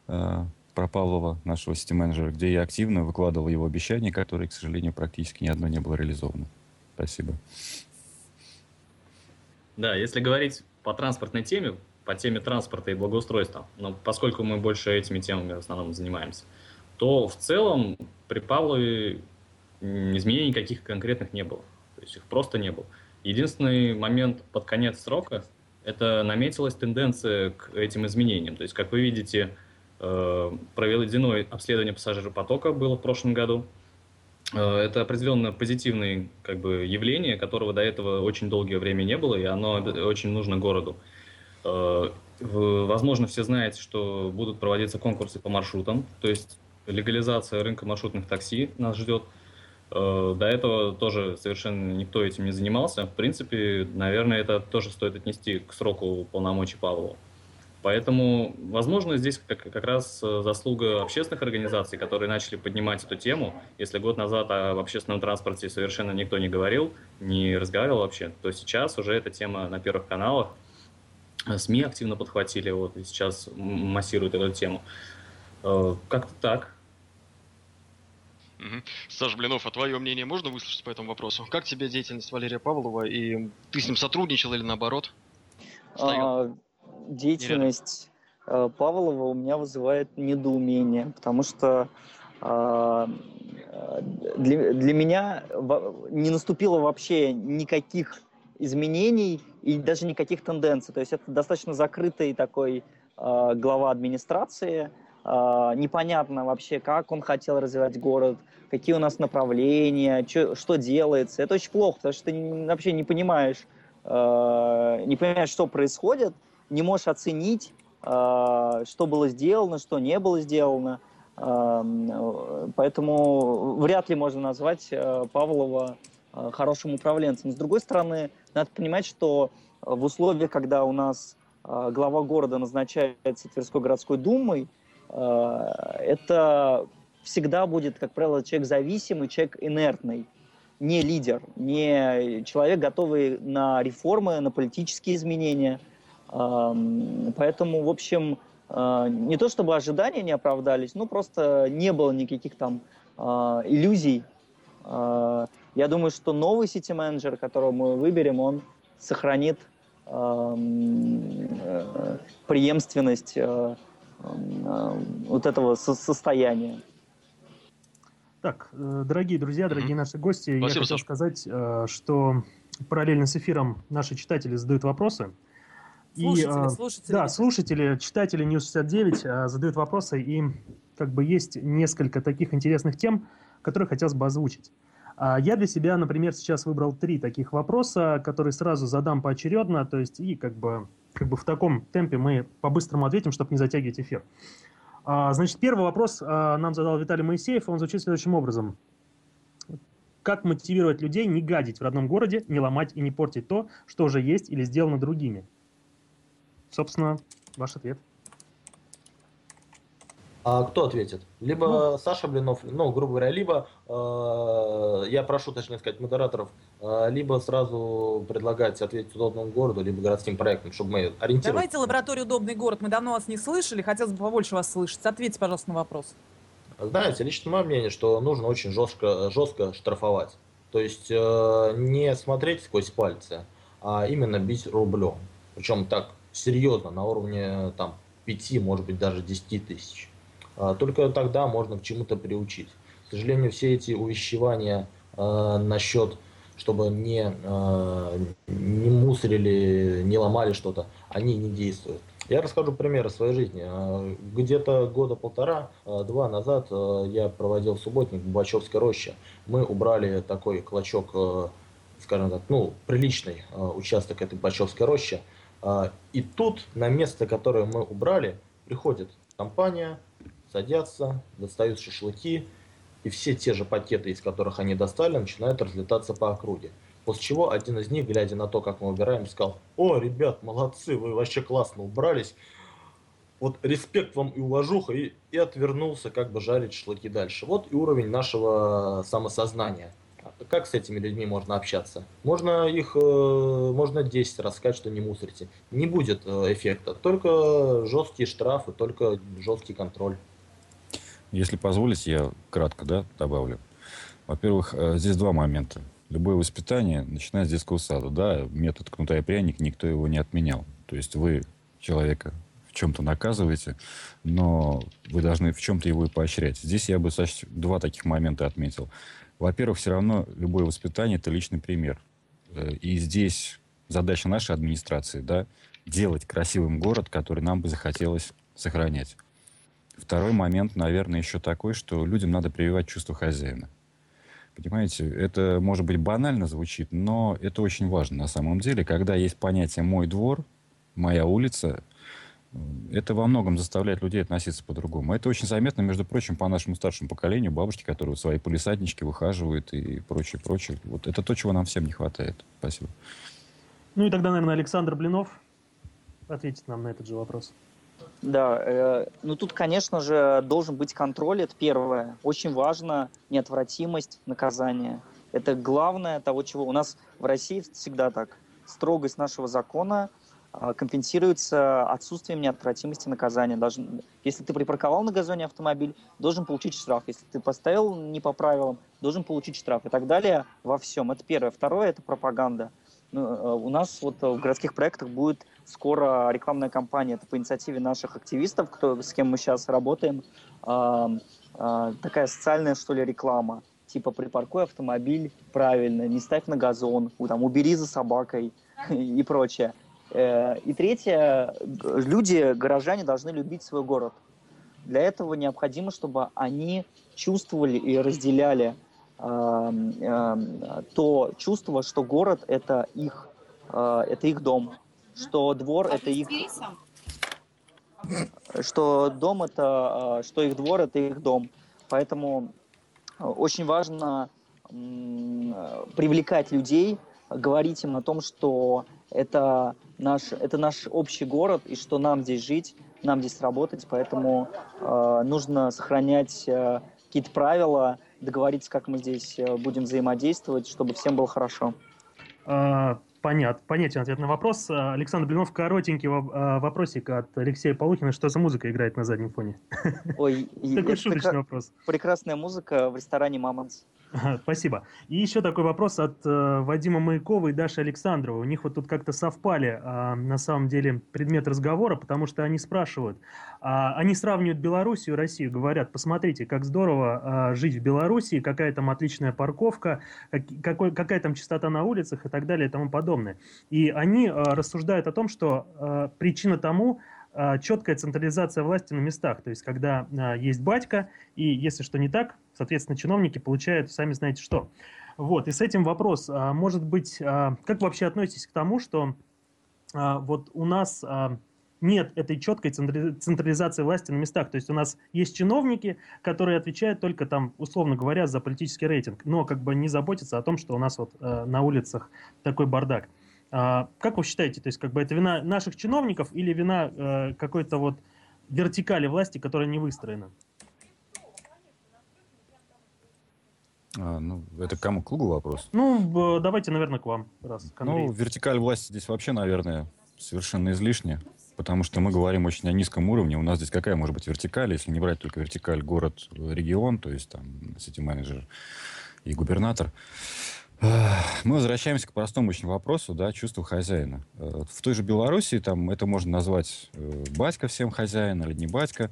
э, про Павлова, нашего сити-менеджера, где я активно выкладывал его обещания, которые, к сожалению, практически ни одно не было реализовано. Спасибо. Да, если говорить по транспортной теме, по теме транспорта и благоустройства, но поскольку мы больше этими темами в основном занимаемся, то в целом при Павлове изменений никаких конкретных не было. Есть их просто не было. Единственный момент под конец срока – это наметилась тенденция к этим изменениям. То есть, как вы видите, э, проведено обследование пассажиропотока было в прошлом году. Э, Это определенно позитивное как бы, явление, которого до этого очень долгое время не было, и оно очень нужно городу. Э, Возможно, все знаете, что будут проводиться конкурсы по маршрутам, то есть легализация рынка маршрутных такси нас ждет. Э, До этого тоже совершенно никто этим не занимался. В принципе, наверное, это тоже стоит отнести к сроку полномочий Павлова. Поэтому, возможно, здесь как, как раз э, заслуга общественных организаций, которые начали поднимать эту тему. Если год назад о общественном транспорте совершенно никто не говорил, не разговаривал вообще, то сейчас уже эта тема на первых каналах. Э, СМИ активно подхватили, вот, и сейчас массируют эту тему. Как-то так. Мгм. Саш Блинов, а твое мнение можно выслушать по этому вопросу? Как тебе деятельность Валерия Павлова, и ты с ним сотрудничал или наоборот? А, деятельность э, Павлова у меня вызывает недоумение, потому что а, э, для, для меня не наступило вообще никаких изменений и даже никаких тенденций. То есть это достаточно закрытый такой а, глава администрации. А, непонятно вообще, как он хотел развивать город, какие у нас направления, чё- что делается. Это очень плохо, потому что ты вообще не понимаешь, э, не понимаешь, что происходит, не можешь оценить, э, что было сделано, что не было сделано. Поэтому вряд ли можно назвать Павлова хорошим управленцем. С другой стороны, надо понимать, что в условиях, когда у нас глава города назначается Тверской городской думой, это всегда будет, как правило, человек зависимый, человек инертный не лидер, не человек, готовый на реформы, на политические изменения. Ам, Поэтому, в общем, а, не то чтобы ожидания не оправдались, ну просто не было никаких там а, иллюзий. Я думаю, что новый сити-менеджер, которого мы выберем, он сохранит ам, э, преемственность э, э, вот этого со- состояния. Так, э, дорогие друзья, дорогие наши гости, я Спасибо, хотел Саш. сказать, э, что параллельно с эфиром наши читатели задают вопросы. Слушатели, э, слушатели. Да, слушатели, читатели News 69 э, задают вопросы, и как бы есть несколько таких интересных тем, которые хотелось бы озвучить. А Я для себя, например, сейчас выбрал три таких вопроса, которые сразу задам поочередно, то есть и как бы, как бы в таком темпе мы по-быстрому ответим, чтобы не затягивать эфир. А, Значит, первый вопрос а, нам задал Виталий Моисеев, он звучит следующим образом. Как мотивировать людей не гадить в родном городе, не ломать и не портить то, что уже есть или сделано другими? Собственно, ваш ответ. А кто ответит? Либо Саша Блинов, ну, грубо говоря, либо э, я прошу, точнее сказать, модераторов, э, либо сразу предлагать ответить удобному городу, либо городским проектам, чтобы мы ориентировались. Давайте лабораторию «Удобный город». Мы давно вас не слышали, хотелось бы побольше вас слышать. Ответьте, пожалуйста, на вопрос. Знаете, лично мое мнение, что нужно очень жестко, жестко штрафовать. То есть э, не смотреть сквозь пальцы, а именно бить рублем. Причем так серьезно, на уровне там 5, может быть, даже 10 тысяч. А, только тогда можно к чему-то приучить. К сожалению, все эти увещевания э, насчет, чтобы не, э, не мусорили, не ломали что-то, они не действуют. Я расскажу примеры своей жизни. Где-то года полтора-два назад я проводил субботник в Бачевской роще. Мы убрали такой клочок, скажем так, ну, приличный участок этой Бачевской рощи. И тут на место, которое мы убрали, приходит компания, садятся, достают шашлыки, и все те же пакеты, из которых они достали, начинают разлетаться по округе. После чего один из них, глядя на то, как мы убираем, сказал, о, ребят, молодцы, вы вообще классно убрались. Вот респект вам и уважуха, и, и отвернулся как бы жарить шашлыки дальше. Вот и уровень нашего самосознания. Как с этими людьми можно общаться? Можно их, э, можно 10 раз сказать, что не мусорите. Не будет э, эффекта. Только жесткие штрафы, только жесткий контроль. Если позволите, я кратко да, добавлю. Во-первых, э, здесь два момента. Любое воспитание начинается с детского сада. Да, метод кнута и пряник, никто его не отменял. То есть вы человека в чем-то наказываете, но вы должны в чем-то его и поощрять. Здесь я бы два таких момента отметил. Во-первых, все равно любое воспитание – это личный пример. Э, и здесь задача нашей администрации да, – делать красивым город, который нам бы захотелось сохранять. Второй момент, наверное, еще такой, что людям надо прививать чувство хозяина. Понимаете, это, может быть, банально звучит, но это очень важно на самом деле. Когда есть понятие «мой двор», «моя улица», это во многом заставляет людей относиться по-другому. Это очень заметно, между прочим, по нашему старшему поколению, бабушки, которые свои полисаднички выхаживают и прочее, прочее. Вот это то, чего нам всем не хватает. Спасибо. Ну и тогда, наверное, Александр Блинов ответит нам на этот же вопрос. Да, э, ну тут, конечно же, должен быть контроль, это первое. Очень важно неотвратимость наказания. Это главное того, чего у нас в России всегда так. Строгость нашего закона э, компенсируется отсутствием неотвратимости наказания. Даже если ты припарковал на газоне автомобиль, должен получить штраф. Если ты поставил не по правилам, должен получить штраф и так далее во всем. Это первое. Второе – это пропаганда. Ну, э, у нас вот в городских проектах будет скоро рекламная кампания, это по инициативе наших активистов, кто, с кем мы сейчас работаем, э, э, такая социальная, что ли, реклама. Типа припаркуй автомобиль правильно, не ставь на газон, там, убери за собакой и прочее. Э, и третье, люди, горожане должны любить свой город. Для этого необходимо, чтобы они чувствовали и разделяли э, э, то чувство, что город это их, э, это их дом, что двор это их... Что дом это... А, что их двор это их дом. Поэтому а, очень важно привлекать людей, говорить им о том, что это наш, это наш общий город, и что нам здесь жить, нам здесь работать, поэтому э, нужно сохранять э, какие-то правила, договориться, как мы здесь будем взаимодействовать, чтобы всем было хорошо. А, понят, понятен ответ на вопрос. А, Александр Блинов, коротенький а, вопросик от Алексея Полухина. Что за музыка играет на заднем фоне? Ой, Такой шуточный вопрос. Прекрасная музыка в ресторане «Мамонс». Спасибо. И еще такой вопрос от э, Вадима Маякова и Даши Александровой. У них вот тут как-то совпали э, на самом деле предмет разговора, потому что они спрашивают, э, они сравнивают Белоруссию и Россию, говорят, посмотрите, как здорово э, жить в Белоруссии, какая там отличная парковка, как, какой, какая там чистота на улицах и так далее и тому подобное. И они э, рассуждают о том, что э, причина тому четкая централизация власти на местах. То есть, когда а, есть батька, и если что не так, соответственно, чиновники получают, сами знаете что. Вот, и с этим вопрос. А, может быть, как вы вообще относитесь к тому, что вот у нас нет этой четкой централизации власти на местах. То есть у нас есть чиновники, которые отвечают только там, условно говоря, за политический рейтинг, но как бы не заботятся о том, что у нас вот на улицах такой бардак. А, как вы считаете, то есть как бы это вина наших чиновников или вина э, какой-то вот вертикали власти, которая не выстроена? А, ну, это кому? К Лугу вопрос? Ну, давайте, наверное, к вам. Раз, к ну, вертикаль власти здесь вообще, наверное, совершенно излишне, потому что мы говорим очень о низком уровне. У нас здесь какая может быть вертикаль, если не брать только вертикаль город-регион, то есть там сити-менеджер и губернатор. Мы возвращаемся к простому очень вопросу, да, чувству хозяина. Э, в той же Беларуси там это можно назвать э, батька всем хозяин или не батька.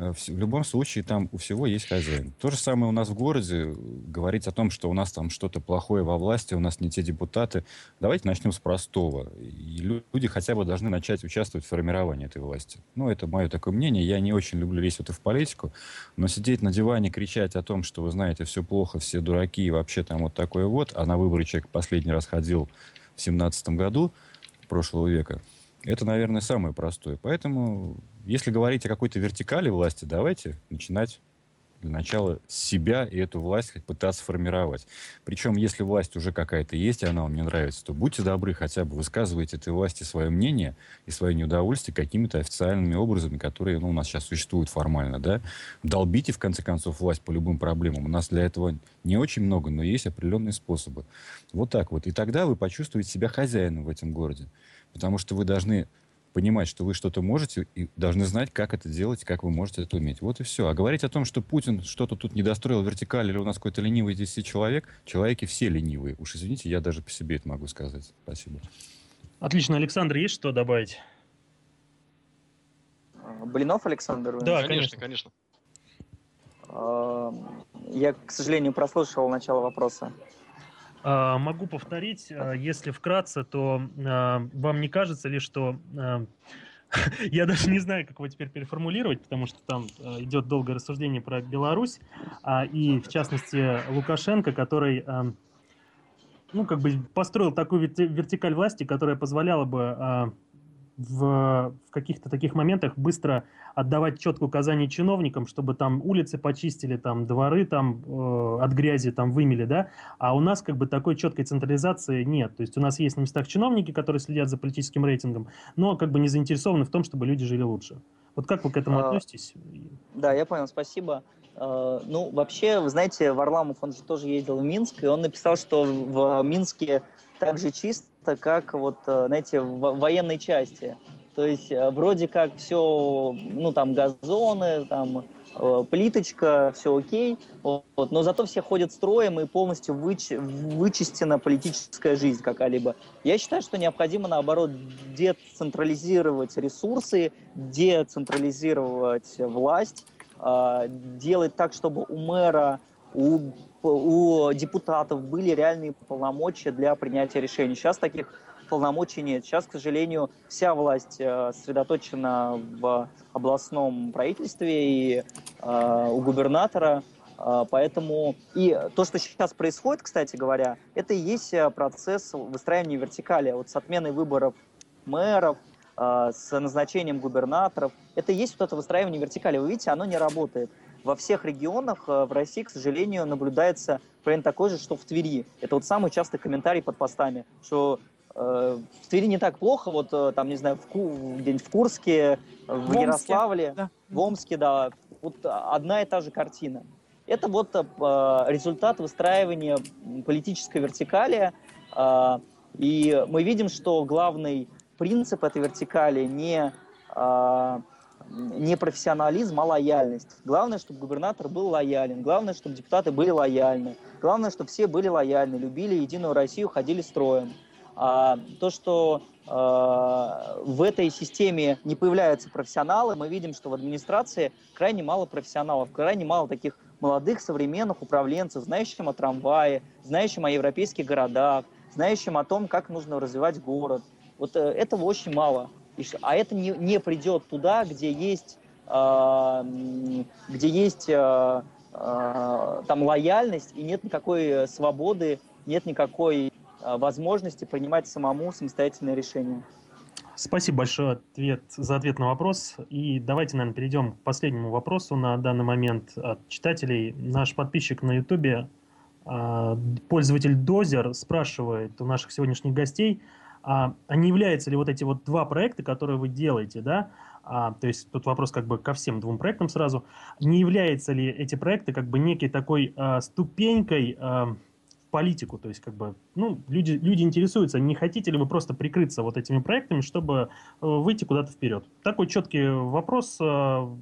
Э, в любом случае там у всего есть хозяин. То же самое у нас в городе. Говорить о том, что у нас там что-то плохое во власти, у нас не те депутаты. Давайте начнем с простого. И люди хотя бы должны начать участвовать в формировании этой власти. Ну, это мое такое мнение. Я не очень люблю лезть вот в политику, но сидеть на диване, кричать о том, что вы знаете, все плохо, все дураки и вообще там вот такое вот, а на выборы человек последний раз ходил в семнадцатом году прошлого века, это, наверное, самое простое. Поэтому если говорить о какой-то вертикали власти, давайте начинать для начала себя и эту власть пытаться формировать. Причем, если власть уже какая-то есть, и она вам не нравится, то будьте добры, хотя бы высказывайте этой власти свое мнение и свое неудовольствие какими-то официальными образами, которые ну, у нас сейчас существуют формально. Да? Долбите, в конце концов, власть по любым проблемам. У нас для этого не очень много, но есть определенные способы. Вот так вот. И тогда вы почувствуете себя хозяином в этом городе. Потому что вы должны понимать, что вы что-то можете, и должны знать, как это делать, как вы можете это уметь. Вот и все. А говорить о том, что Путин что-то тут не достроил вертикаль, или у нас какой-то ленивый здесь человек, человеки все ленивые. Уж извините, я даже по себе это могу сказать. Спасибо. Отлично. Александр, есть что добавить? Блинов Александр? Да, конечно, конечно. Я, к сожалению, прослушал начало вопроса. А, могу повторить, а, если вкратце, то а, вам не кажется ли, что я даже не знаю, как его теперь переформулировать, потому что там идет долгое рассуждение про Беларусь, и в частности Лукашенко, который ну, как бы построил такую вертикаль власти, которая позволяла бы в, в каких-то таких моментах быстро отдавать четкое указание чиновникам, чтобы там улицы почистили, там дворы там э, от грязи там вымели, да, а у нас как бы такой четкой централизации нет. То есть у нас есть на местах чиновники, которые следят за политическим рейтингом, но как бы не заинтересованы в том, чтобы люди жили лучше. Вот как вы к этому а, относитесь? Да, я понял, спасибо. Uh, ну, вообще, вы знаете, Варламов, он же тоже ездил в Минск, и он написал, что в Минске так же чисто, как вот, э, знаете, в военной части. То есть э, вроде как все, ну там газоны, там э, плиточка, все окей, вот, но зато все ходят строем и полностью выч, вычистена политическая жизнь какая-либо. Я считаю, что необходимо, наоборот, децентрализировать ресурсы, децентрализировать власть, делать так, чтобы у мэра, у у депутатов были реальные полномочия для принятия решений. Сейчас таких полномочий нет. Сейчас, к сожалению, вся власть э, сосредоточена в областном правительстве и э, у губернатора. Э, поэтому и то, что сейчас происходит, кстати говоря, это и есть процесс выстраивания вертикали. Вот с отменой выборов мэров, с назначением губернаторов. Это и есть вот это выстраивание вертикали. Вы видите, оно не работает во всех регионах э, в России, к сожалению, наблюдается примерно такой же, что в Твери. Это вот самый частый комментарий под постами, что э, в Твери не так плохо, вот э, там, не знаю, в где-нибудь в Курске, в, в Ярославле, да. в Омске, да, вот одна и та же картина. Это вот э, результат выстраивания политической вертикали, э, и мы видим, что главный принцип этой вертикали не э, не профессионализм, а лояльность. Главное, чтобы губернатор был лоялен, главное, чтобы депутаты были лояльны, главное, чтобы все были лояльны, любили Единую Россию, ходили строем. А то, что э, в этой системе не появляются профессионалы, мы видим, что в администрации крайне мало профессионалов, крайне мало таких молодых современных управленцев, знающих о трамвае, знающих о европейских городах, знающих о том, как нужно развивать город. Вот э, этого очень мало а это не, не придет туда, где есть, э, где есть э, э, там лояльность и нет никакой свободы, нет никакой э, возможности принимать самому самостоятельное решение. Спасибо большое ответ, за ответ на вопрос. И давайте, наверное, перейдем к последнему вопросу на данный момент от читателей. Наш подписчик на Ютубе, пользователь Дозер, спрашивает у наших сегодняшних гостей – а, а не являются ли вот эти вот два проекта, которые вы делаете, да, а, то есть тут вопрос как бы ко всем двум проектам сразу, не являются ли эти проекты как бы некой такой а, ступенькой а, в политику, то есть как бы, ну, люди, люди интересуются, не хотите ли вы просто прикрыться вот этими проектами, чтобы э, выйти куда-то вперед? Такой четкий вопрос, а,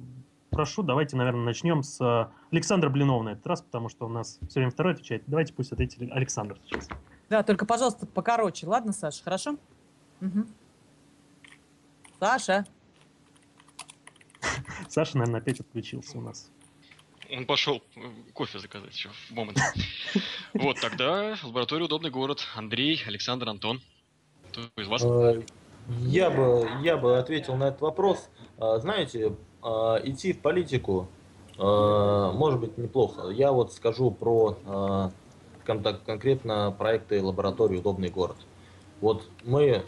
прошу, давайте, наверное, начнем с Александра Блинова на этот раз, потому что у нас все время второй отвечает. Давайте пусть ответит Александр сейчас. Да, только, пожалуйста, покороче, ладно, Саша, хорошо? Угу. Саша. Саша, наверное, опять отключился у нас. Он пошел э, кофе заказать еще в момент. Вот, тогда лаборатория «Удобный город». Андрей, Александр, Антон. Кто из вас? Э, Я бы, я бы ответил на этот вопрос. А, Знаете, а, идти в политику а, может быть неплохо. Я вот скажу про а, конкретно проекты лаборатории «Удобный город». Вот мы,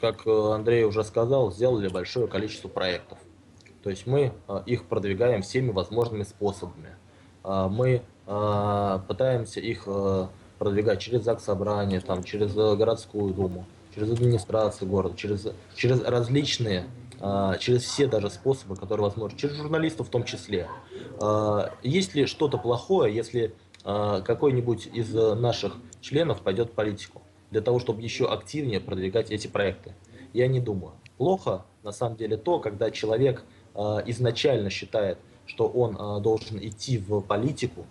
как э, Андрей уже сказал, сделали большое количество проектов. То есть мы а, их продвигаем всеми возможными способами. А, Мы пытаемся их э, продвигать через ЗАГС собрание, там, через э, городскую думу, через администрацию города, через, через различные, через все даже способы, которые возможны, через журналистов в том числе. А, Есть ли что-то плохое, если какой-нибудь из э, наших членов пойдет в политику, для того, чтобы еще активнее продвигать эти проекты? Я не думаю. Плохо, на самом деле, то, когда человек а, изначально считает, что он а, должен идти в политику,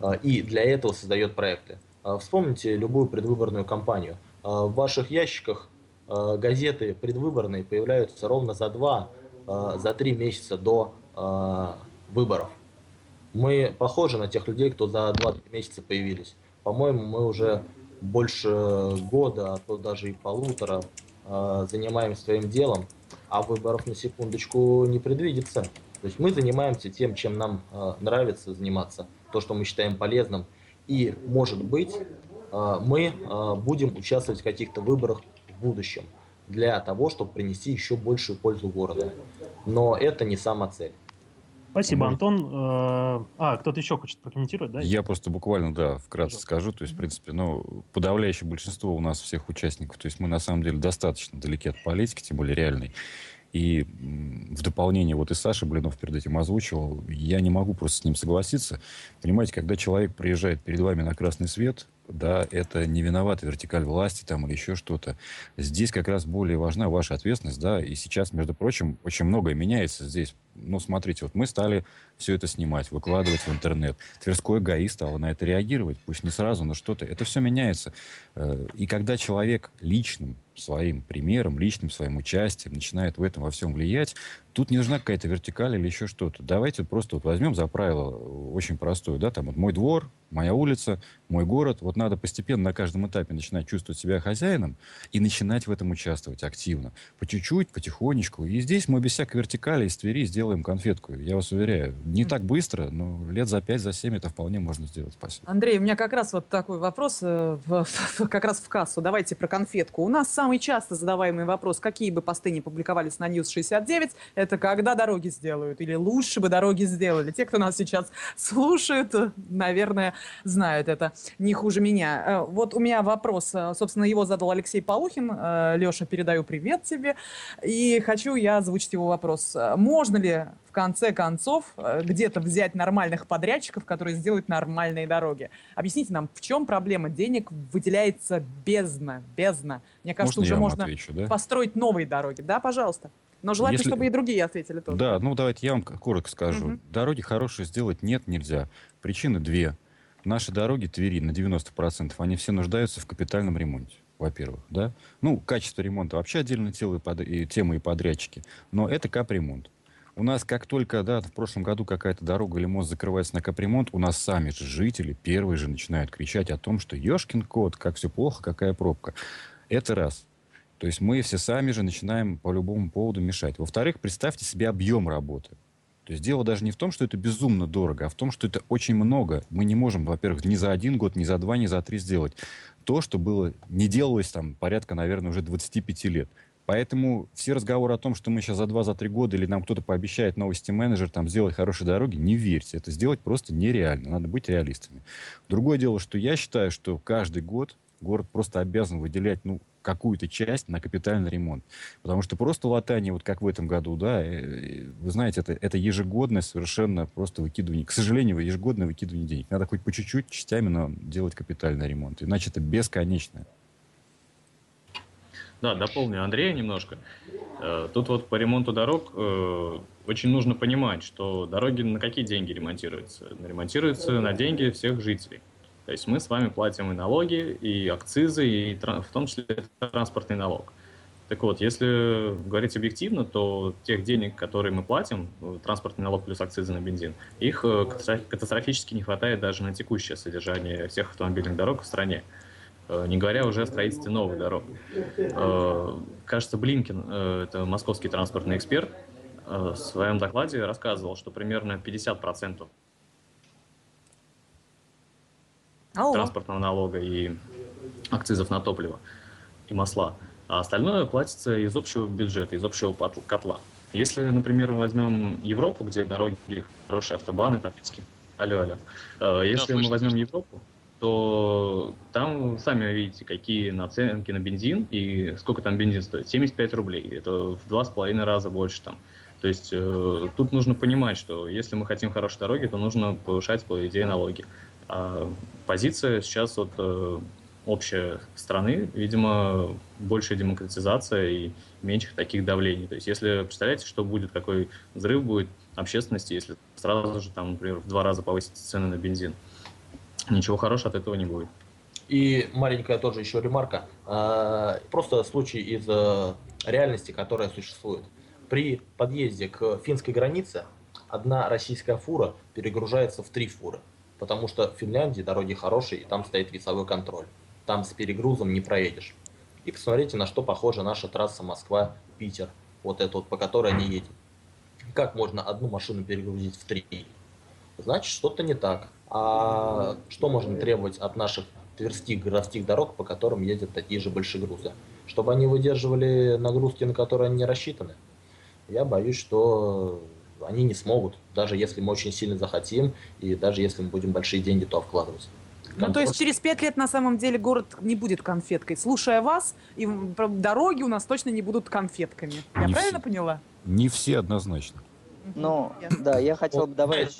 а, и для этого создает проекты. А, Вспомните любую предвыборную кампанию. А, В ваших ящиках а, газеты предвыборные появляются ровно за два, а, за три месяца до а, выборов. Мы похожи на тех людей, кто за 2 месяца появились. По-моему, мы уже больше года, а то даже и полутора а, занимаемся своим делом, а выборов на секундочку не предвидится. То есть мы занимаемся тем, чем нам а, нравится заниматься, то, что мы считаем полезным. И, может быть, а, мы будем участвовать в каких-то выборах в будущем для того, чтобы принести еще большую пользу городу. Но это не сама цель. Спасибо. Антон. Э, А, кто-то еще хочет прокомментировать, да? Я просто буквально, да, вкратце Пожалуйста. скажу. То есть, в принципе, ну, подавляющее большинство у нас всех участников, то есть мы на самом деле достаточно далеки от политики, тем более реальной. И в дополнение, вот и Саша Блинов перед этим озвучивал, я не могу просто с ним согласиться. Понимаете, когда человек приезжает перед вами на красный свет, да, это не виновата вертикаль власти там или еще что-то. Здесь как раз более важна ваша ответственность, да, и сейчас, между прочим, очень многое меняется здесь. Ну, смотрите, вот мы стали все это снимать, выкладывать в интернет. Тверской ГАИ стало на это реагировать, пусть не сразу, но что-то. Это все меняется. Э, И когда человек личным своим примером, личным своим участием начинает в этом во всем влиять, тут не нужна какая-то вертикаль или еще что-то. Давайте просто вот возьмем за правило э, очень простое, да, там вот мой двор, моя улица, мой город. Вот надо постепенно на каждом этапе начинать чувствовать себя хозяином и начинать в этом участвовать активно. По чуть-чуть, потихонечку. И здесь мы без всякой вертикали из Твери сделаем конфетку. Я вас уверяю, не так быстро, но лет за пять, за семь это вполне можно сделать. Спасибо. Андрей, у меня как раз вот такой вопрос, э, в- в- как раз в кассу. Давайте про конфетку. У нас самый часто задаваемый вопрос, какие бы посты не публиковались на News 69, это когда дороги сделают, или лучше бы дороги сделали. Те, кто нас сейчас слушают, наверное, знают это не хуже меня. Э, Вот у меня вопрос, э, собственно, его задал Алексей Полухин. Леша, передаю привет тебе. И хочу я озвучить его вопрос. Можно ли в конце концов э, где-то взять нормальных подрядчиков, которые сделают нормальные дороги? Объясните нам, в чем проблема? Денег выделяется бездна, бездна. Мне кажется, Можно уже можно отвечу, да? построить новые дороги. Да, пожалуйста. Но желательно, Если- чтобы и другие ответили тоже. Да, ну давайте я вам коротко скажу. Мгм. Дороги хорошие сделать нет, нельзя. Причины две. Наши дороги Твери на 90% они все нуждаются в капитальном ремонте, во-первых, да. Ну, качество ремонта вообще отдельная тема и подрядчики. Но это капремонт. У нас как только, да, в прошлом году какая-то дорога или мост закрывается на капремонт, у нас сами же жители первые же начинают кричать о том, что ешкин кот, как все плохо, какая пробка. Это раз. То есть мы все сами же начинаем по любому поводу мешать. Во-вторых, представьте себе объем работы. То есть дело даже не в том, что это безумно дорого, а в том, что это очень много. Мы не можем, во-первых, ни за один год, ни за два, ни за три сделать то, что было, не делалось там порядка, наверное, уже 25 лет. Поэтому все разговоры о том, что мы сейчас за два, за три года или нам кто-то пообещает новости менеджер там сделать хорошие дороги, не верьте. Это сделать просто нереально. Надо быть реалистами. Другое дело, что я считаю, что каждый год город просто обязан выделять ну, какую-то часть на капитальный ремонт. Потому что просто латание, вот как в этом году, да, э, вы знаете, это, это ежегодное совершенно просто выкидывание, к сожалению, ежегодное выкидывание денег. Надо хоть по чуть-чуть, частями, но делать капитальный ремонт. Иначе это бесконечно. Да, дополню Андрея немножко. Э, Тут вот по ремонту дорог э, очень нужно понимать, что дороги на какие деньги ремонтируются? Ремонтируются на деньги всех жителей. То есть мы с вами платим и налоги, и акцизы, и в том числе транспортный налог. Так вот, если говорить объективно, то тех денег, которые мы платим, транспортный налог плюс акцизы на бензин, их э, катастрофически не хватает даже на текущее содержание всех автомобильных дорог в стране. Э, не говоря уже о строительстве новых дорог. Э, кажется, Блинкин, это московский транспортный эксперт, в своем докладе рассказывал, что примерно 50% Алло. транспортного налога и акцизов на топливо и масла, а остальное платится из общего бюджета, из общего котла. Если, например, возьмем Европу, где дороги хорошие, автобаны, тропические, алло, алло. Э, если да, мы возьмем Европу, то там сами видите, какие наценки на бензин и сколько там бензин стоит. 75 рублей. Это в два с половиной раза больше там. То есть э, тут нужно понимать, что если мы хотим хорошей дороги, то нужно повышать, по идее, налоги. А позиция сейчас вот э, общая страны, видимо, большая демократизация и меньше таких давлений. То есть если представляете, что будет, какой взрыв будет общественности, если сразу же там, например, в два раза повысятся цены на бензин. Ничего хорошего от этого не будет. И маленькая тоже еще ремарка. А, просто случай из э, реальности, которая существует. При подъезде к финской границе одна российская фура перегружается в три фуры, потому что в Финляндии дороги хорошие, и там стоит весовой контроль. Там с перегрузом не проедешь. И посмотрите, на что похожа наша трасса Москва-Питер, вот эта вот, по которой они едут. Как можно одну машину перегрузить в три? Значит, что-то не так. А что можно требовать от наших тверских городских дорог, по которым ездят такие же большие грузы? Чтобы они выдерживали нагрузки, на которые они не рассчитаны? я боюсь, что они не смогут, даже если мы очень сильно захотим, и даже если мы будем большие деньги туда вкладывать. Ну, то есть через пять лет на самом деле город не будет конфеткой. Слушая вас, и дороги у нас точно не будут конфетками. Я не правильно все. поняла? Не все однозначно. Ну, да, я хотел бы добавить...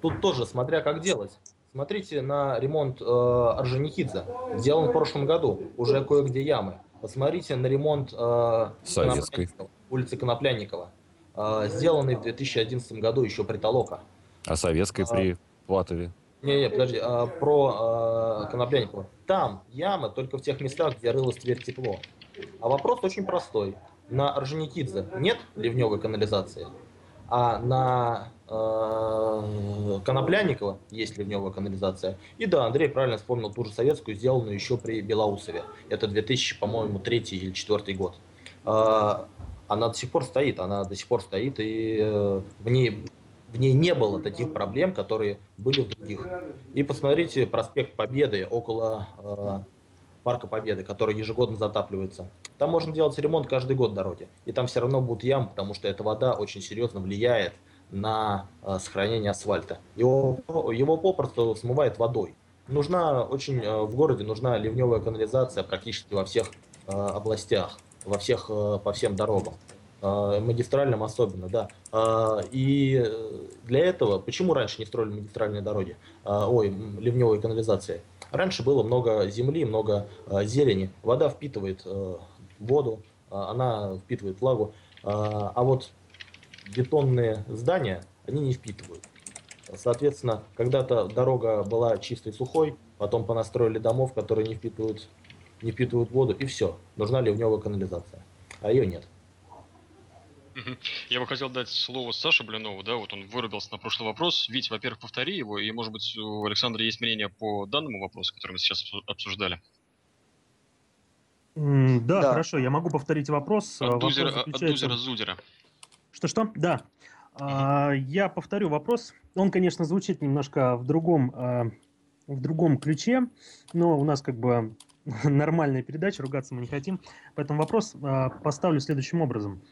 тут тоже, смотря как делать. Смотрите на ремонт э, Орджоникидзе. Сделан в прошлом году. Уже кое-где ямы. Посмотрите на ремонт э, Советской улицы Коноплянникова, а, сделанный в 2011 году еще при Толока. А советской при Платове? Не, не, подожди, а, про а, Коноплянникова. Там яма только в тех местах, где рылось теперь тепло. А вопрос очень простой. На Орджоникидзе нет ливневой канализации, а на э, Коноплянникова есть ливневая канализация. И да, Андрей правильно вспомнил ту же советскую, сделанную еще при Белоусове. Это 2000, по-моему, третий или четвертый год она до сих пор стоит, она до сих пор стоит, и э, в ней в ней не было таких проблем, которые были в других. И посмотрите проспект Победы около э, Парка Победы, который ежегодно затапливается. Там можно делать ремонт каждый год дороги. И там все равно будут ямы, потому что эта вода очень серьезно влияет на э, сохранение асфальта. Его, его попросту смывает водой. Нужна очень э, в городе нужна ливневая канализация практически во всех э, областях во всех, по всем дорогам магистральным особенно, да. Э, и для этого, почему раньше не строили магистральные дороги, ой, ливневые канализации? Раньше было много земли, много зелени, вода впитывает воду, она впитывает влагу, а вот бетонные здания, они не впитывают. Соответственно, когда-то дорога была чистой сухой, потом понастроили домов, которые не впитывают не впитывают воду, и все. Нужна ливневая канализация. А ее нет. Я бы хотел дать слово Саше Блинову, да, вот он вырубился на прошлый вопрос. Вить, во-первых, повтори его, и, может быть, у Александра есть мнение по данному вопросу, который мы сейчас обсуждали. Mm, да, да, хорошо, я могу повторить вопрос. От, вопрос дузера, заключается... от Дузера Зудера. Что-что? Да. Mm-hmm. А, я повторю вопрос. Он, конечно, звучит немножко в другом, а, в другом ключе, но у нас как бы нормальная передача, ругаться мы не хотим. Поэтому вопрос а, поставлю следующим образом.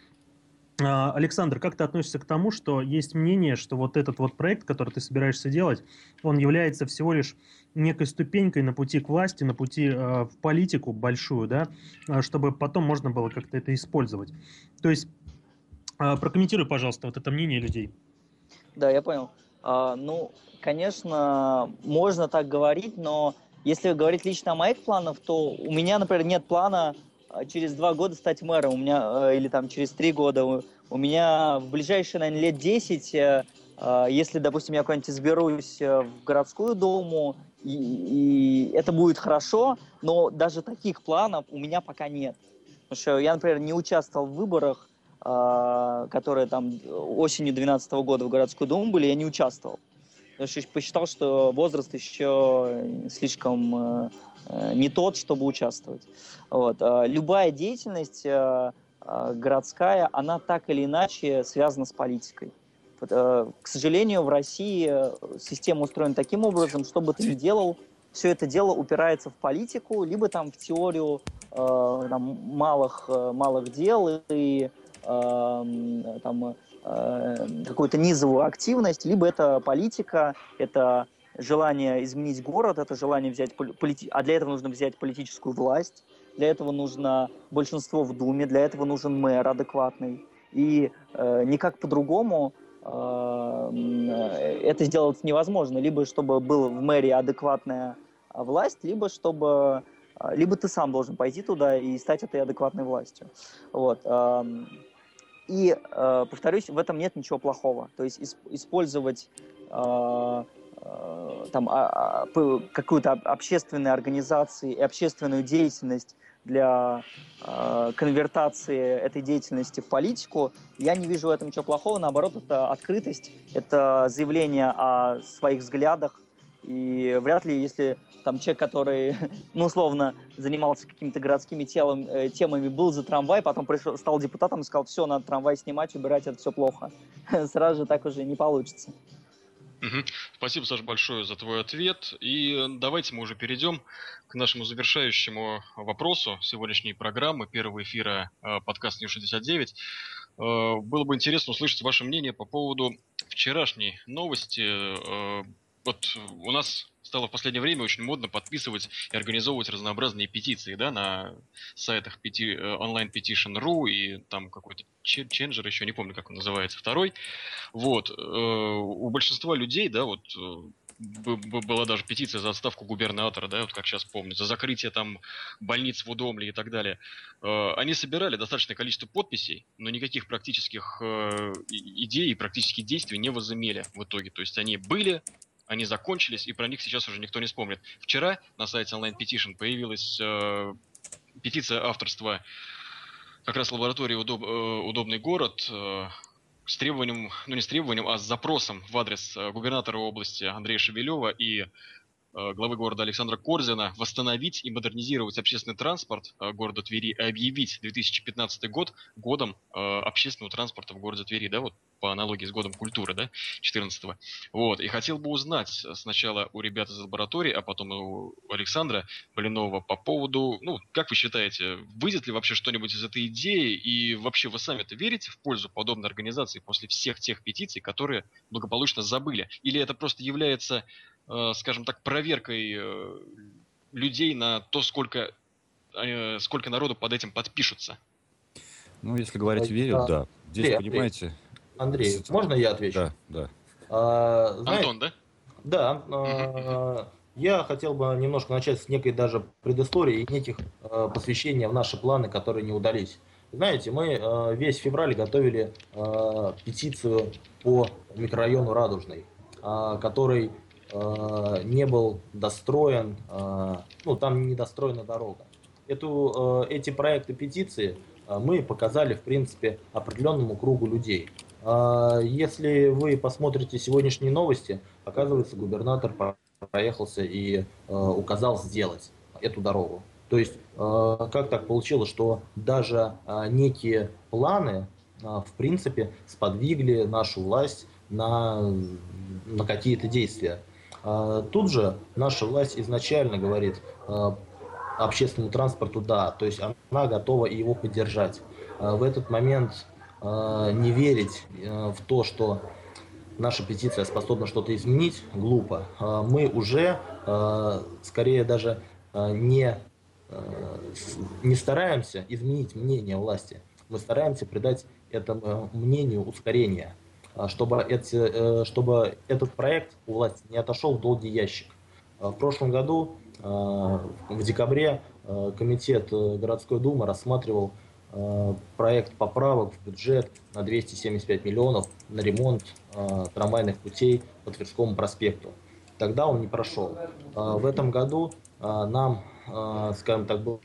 А, Александр, как ты относишься к тому, что есть мнение, что вот этот вот проект, который ты собираешься делать, он является всего лишь некой ступенькой на пути к власти, на пути э, в политику большую, да, чтобы потом можно было как-то это использовать. То есть э, прокомментируй, пожалуйста, вот это мнение людей. Да, я понял. А, ну, конечно, можно так говорить, но если говорить лично о моих планах, то у меня, например, нет плана а, через два года стать мэром, у меня, э, или там через три года. У меня в ближайшие, наверное, лет 10, э, э, если, допустим, я куда-нибудь изберусь в городскую думу и, и это будет хорошо, но даже таких планов у меня пока нет. Потому что я, например, не участвовал в выборах, э, которые там осенью 2012 года в городскую думу были, я не участвовал. Посчитал, что возраст еще слишком э, не тот, чтобы участвовать. Вот. Любая деятельность э, городская, она так или иначе связана с политикой. Э, к сожалению, в России э, система устроена таким образом, что бы ты ни делал, все это дело упирается в политику, либо там в теорию э, там, малых, э, малых дел и э, там, э, какую-то низовую активность, либо это политика, это желание изменить город, это желание взять полити... а для этого нужно взять политическую власть, для этого нужно большинство в Думе, для этого нужен мэр адекватный. И э, никак по-другому Э, это сделать невозможно. Либо чтобы была в мэрии адекватная власть, либо чтобы э, либо ты сам должен пойти туда и стать этой адекватной властью. Вот. И, э, повторюсь, в этом нет ничего плохого. То есть использовать там а, а, какую-то общественную организацию и общественную деятельность для э, конвертации этой деятельности в политику, я не вижу в этом ничего плохого. Наоборот, это открытость, это заявление о своих взглядах. И вряд ли, если там человек, который, ну, условно, занимался какими-то городскими телом, э, темами, был за трамвай, потом пришел, стал депутатом и сказал, все, надо трамвай снимать, убирать, это все плохо. Сразу же так уже не получится. Угу. Спасибо, Саша, большое за твой ответ. И давайте мы уже перейдем к нашему завершающему вопросу сегодняшней программы, первого эфира э, подкаста Нью-69. Э, было бы интересно услышать ваше мнение по поводу вчерашней новости. Э, вот у нас стало в последнее время очень модно подписывать и организовывать разнообразные петиции, да, на сайтах пети, э, онлайн petition.ru и там какой-то ченджер, еще не помню, как он называется, второй. Вот. Э, у большинства людей, да, вот э, была даже петиция за отставку губернатора, да, вот как сейчас помню, за закрытие там больниц в Удомле и так далее. Они собирали достаточное количество подписей, но никаких практических идей и практических действий не возымели в итоге. То есть они были, они закончились, и про них сейчас уже никто не вспомнит. Вчера на сайте Online Petition появилась э, петиция авторства как раз лаборатории удоб, э, «Удобный город», э, с требованием, ну не с требованием, а с запросом в адрес э, губернатора области Андрея Шевелева и главы города Александра Корзина восстановить и модернизировать общественный транспорт э, города Твери и объявить 2015 год годом э, общественного транспорта в городе Твери, да, вот по аналогии с годом культуры, да, 14 -го. Вот, и хотел бы узнать сначала у ребят из лаборатории, а потом у Александра Блинова по поводу, ну, как вы считаете, выйдет ли вообще что-нибудь из этой идеи, и вообще вы сами-то верите в пользу подобной организации после всех тех петиций, которые благополучно забыли? Или это просто является Э, скажем так, проверкой э, людей на то, сколько, э, сколько народу под этим подпишутся. Ну, если говорить верю, да. да. Здесь, Андрей, понимаете... Андрей, Андрей можно я отвечу? Да, да. А, знаете, Антон, да? Да. А, я хотел бы немножко начать с некой даже предыстории и неких а, посвящения в наши планы, которые не удались. Знаете, мы а, весь февраль готовили а, петицию по микрорайону Радужный, а, который Э, не был достроен, э, ну там не достроена дорога. Эту, э, эти проекты петиции мы показали, в принципе, определенному кругу людей. Если вы посмотрите сегодняшние новости, оказывается, губернатор проехался и указал сделать эту дорогу. То есть, как так получилось, что даже некие планы, в принципе, сподвигли нашу власть на, на какие-то действия. А, тут же наша власть изначально говорит а, общественному транспорту да, то есть она готова его поддержать. А, в этот момент не верить в то, что наша петиция способна что-то изменить, глупо. Мы уже скорее даже не, не стараемся изменить мнение власти, мы стараемся придать этому мнению ускорение. А, чтобы, эти, э, чтобы этот проект у власти не отошел в долгий ящик. А, в прошлом году, в декабре, комитет э, городской думы рассматривал проект поправок в бюджет на 275 миллионов на ремонт трамвайных путей по Тверскому проспекту. тогда он не прошел. В этом году нам, скажем так, был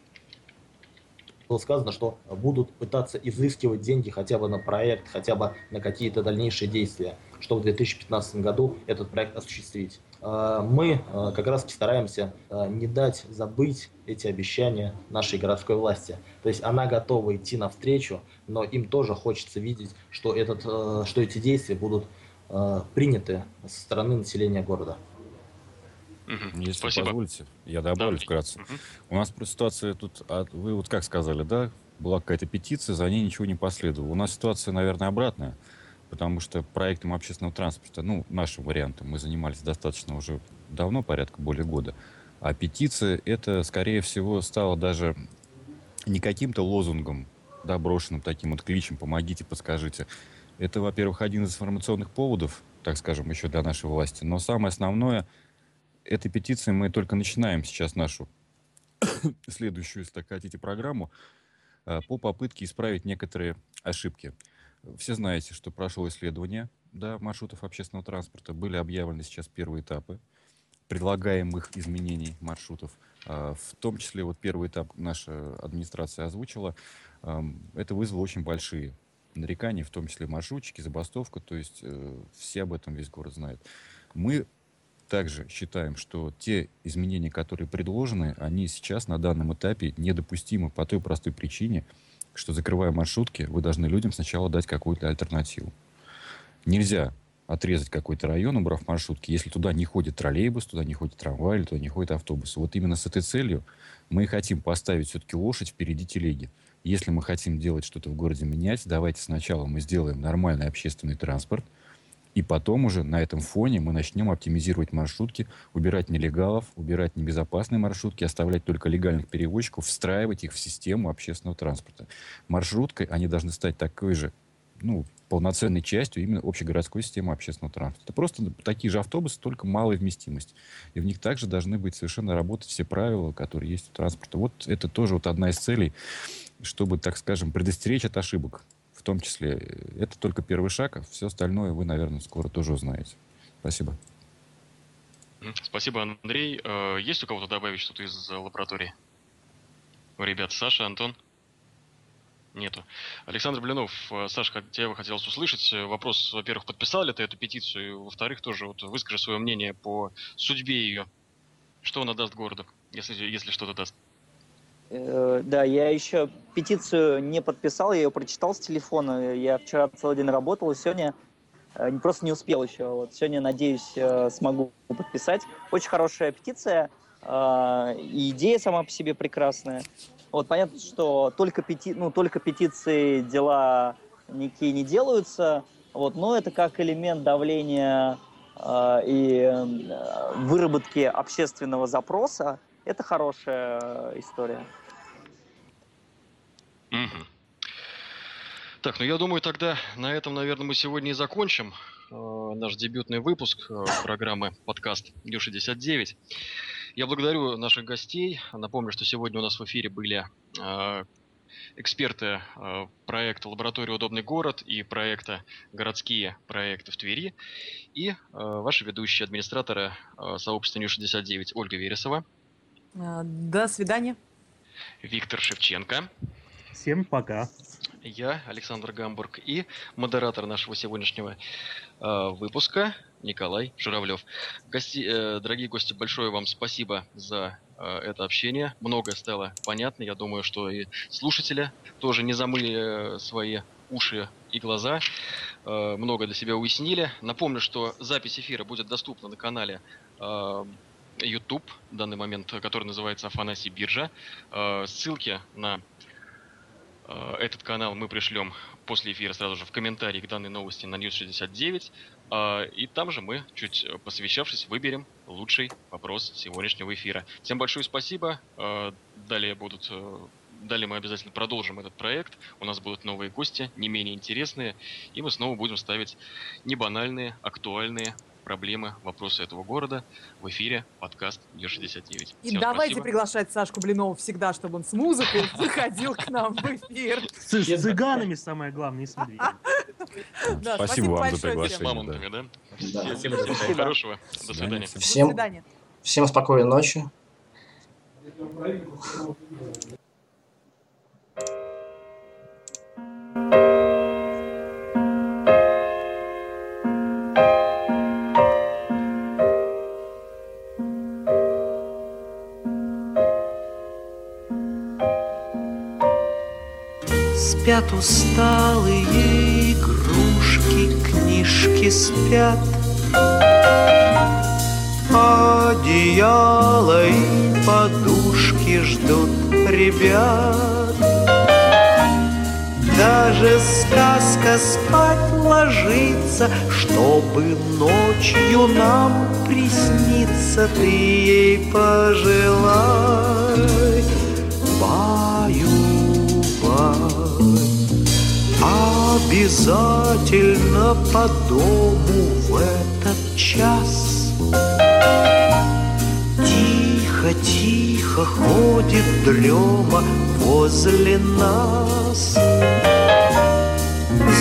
было сказано, что будут пытаться изыскивать деньги хотя бы на проект, хотя бы на какие-то дальнейшие действия, чтобы в 2015 году этот проект осуществить. А, мы а, как раз стараемся а, не дать забыть эти обещания нашей городской власти. То есть она готова идти навстречу, но им тоже хочется видеть, что, этот, что эти действия будут приняты со стороны населения города. Угу. Если Спасибо. позволите, я добавлю да. вкратце. Угу. У нас просто ситуация тут, вы вот как сказали, да, была какая-то петиция, за ней ничего не последовало. У нас ситуация, наверное, обратная, потому что проектом общественного транспорта, ну, нашим вариантом, мы занимались достаточно уже давно, порядка более года. А петиция, это, скорее всего, стало даже не каким-то лозунгом, да, брошенным таким вот кличем «помогите, подскажите». Это, во-первых, один из информационных поводов, так скажем, еще для нашей власти. Но самое основное – этой петиции мы только начинаем сейчас нашу следующую, если так хотите, программу а, по попытке исправить некоторые ошибки. Все знаете, что прошло исследование да, маршрутов общественного транспорта. Были объявлены сейчас первые этапы предлагаемых изменений маршрутов. А, в том числе вот первый этап наша администрация озвучила. Это вызвало очень большие нарекания, в том числе маршрутчики, забастовка. То есть э, все об этом весь город знает. Мы также считаем, что те изменения, которые предложены, они сейчас на данном этапе недопустимы по той простой причине, что закрывая маршрутки, вы должны людям сначала дать какую-то альтернативу. Нельзя отрезать какой-то район, убрав маршрутки, если туда не ходит троллейбус, туда не ходит трамвай, или туда не ходит автобус. Вот именно с этой целью мы и хотим поставить все-таки лошадь впереди телеги. Если мы хотим делать что-то в городе менять, давайте сначала мы сделаем нормальный общественный транспорт – и потом уже на этом фоне мы начнем оптимизировать маршрутки, убирать нелегалов, убирать небезопасные маршрутки, оставлять только легальных перевозчиков, встраивать их в систему общественного транспорта. Маршруткой они должны стать такой же ну, полноценной частью именно общегородской системы общественного транспорта. Это просто такие же автобусы, только малая вместимость. И в них также должны быть совершенно работать все правила, которые есть у транспорта. Вот это тоже вот одна из целей, чтобы, так скажем, предостеречь от ошибок том числе. Это только первый шаг, а все остальное вы, наверное, скоро тоже узнаете. Спасибо. Спасибо, Андрей. Э, есть у кого-то добавить что-то из лаборатории? У ребят, Саша, Антон? Нету. Александр Блинов, э, Саша, тебя бы хотелось услышать. Вопрос, во-первых, подписал ли ты эту петицию? Во-вторых, тоже вот выскажи свое мнение по судьбе ее. Что она даст городу, если, если что-то даст? Э, да, я еще петицию не подписал, я ее прочитал с телефона. Я вчера целый день работал, и сегодня э, просто не успел еще. Вот сегодня, надеюсь, э, смогу подписать. Очень хорошая петиция, и идея сама по себе прекрасная. Вот понятно, что только, пети... ну, только петиции дела никакие не делаются, вот, но это как элемент давления и выработки общественного запроса, это хорошая история. Угу. Так, ну я думаю, тогда на этом, наверное, мы сегодня и закончим э, наш дебютный выпуск э, программы подкаст Ю-69. Я благодарю наших гостей. Напомню, что сегодня у нас в эфире были э, эксперты э, проекта «Лаборатория Удобный город» и проекта «Городские проекты в Твери» и э, ваши ведущие администраторы э, сообщества Нью-69 Ольга Вересова. Э, до свидания. Виктор Шевченко. Всем пока. Я, Александр Гамбург, и модератор нашего сегодняшнего э, выпуска Николай Журавлев. Гости, э, дорогие гости, большое вам спасибо за э, это общение. Многое стало понятно. Я думаю, что и слушатели тоже не замыли э, свои уши и глаза. Э, много для себя уяснили. Напомню, что запись эфира будет доступна на канале э, YouTube, в данный момент, который называется Афанасий Биржа. Э, ссылки на э, этот канал мы пришлем после эфира сразу же в комментарии к данной новости на News 69. Э, и там же мы, чуть посвящавшись, выберем лучший вопрос сегодняшнего эфира. Всем большое спасибо. Далее будут Далее мы обязательно продолжим этот проект. У нас будут новые гости, не менее интересные. И мы снова будем ставить не банальные, актуальные проблемы, вопросы этого города в эфире подкаст Ю-69. И Всем давайте спасибо. приглашать Сашку Блинова всегда, чтобы он с музыкой заходил к нам в эфир. С цыганами самое главное, и с Спасибо вам за приглашение. С мамонтами, да? Всем, хорошего. До свидания. До Всем, свидания. всем спокойной ночи. Спят усталые игрушки, книжки спят. Одеяло и подушки ждут ребят. Даже сказка спать ложится, чтобы ночью нам присниться, ты ей пожелай. Обязательно по дому в этот час. Тихо, тихо ходит дрема возле нас.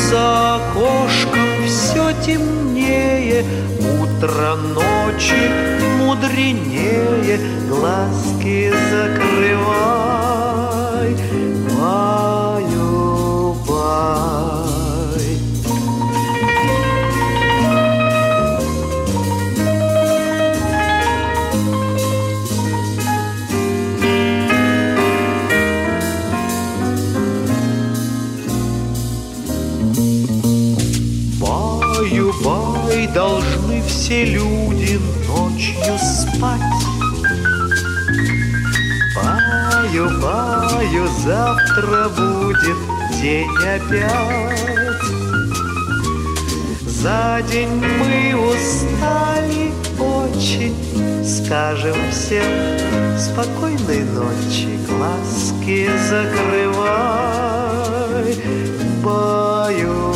За окошком все темнее, утро ночи мудренее, глазки закрывай, все люди ночью спать. Баю-баю, завтра будет день опять. За день мы устали очень, скажем всем спокойной ночи, глазки закрывай. Баю,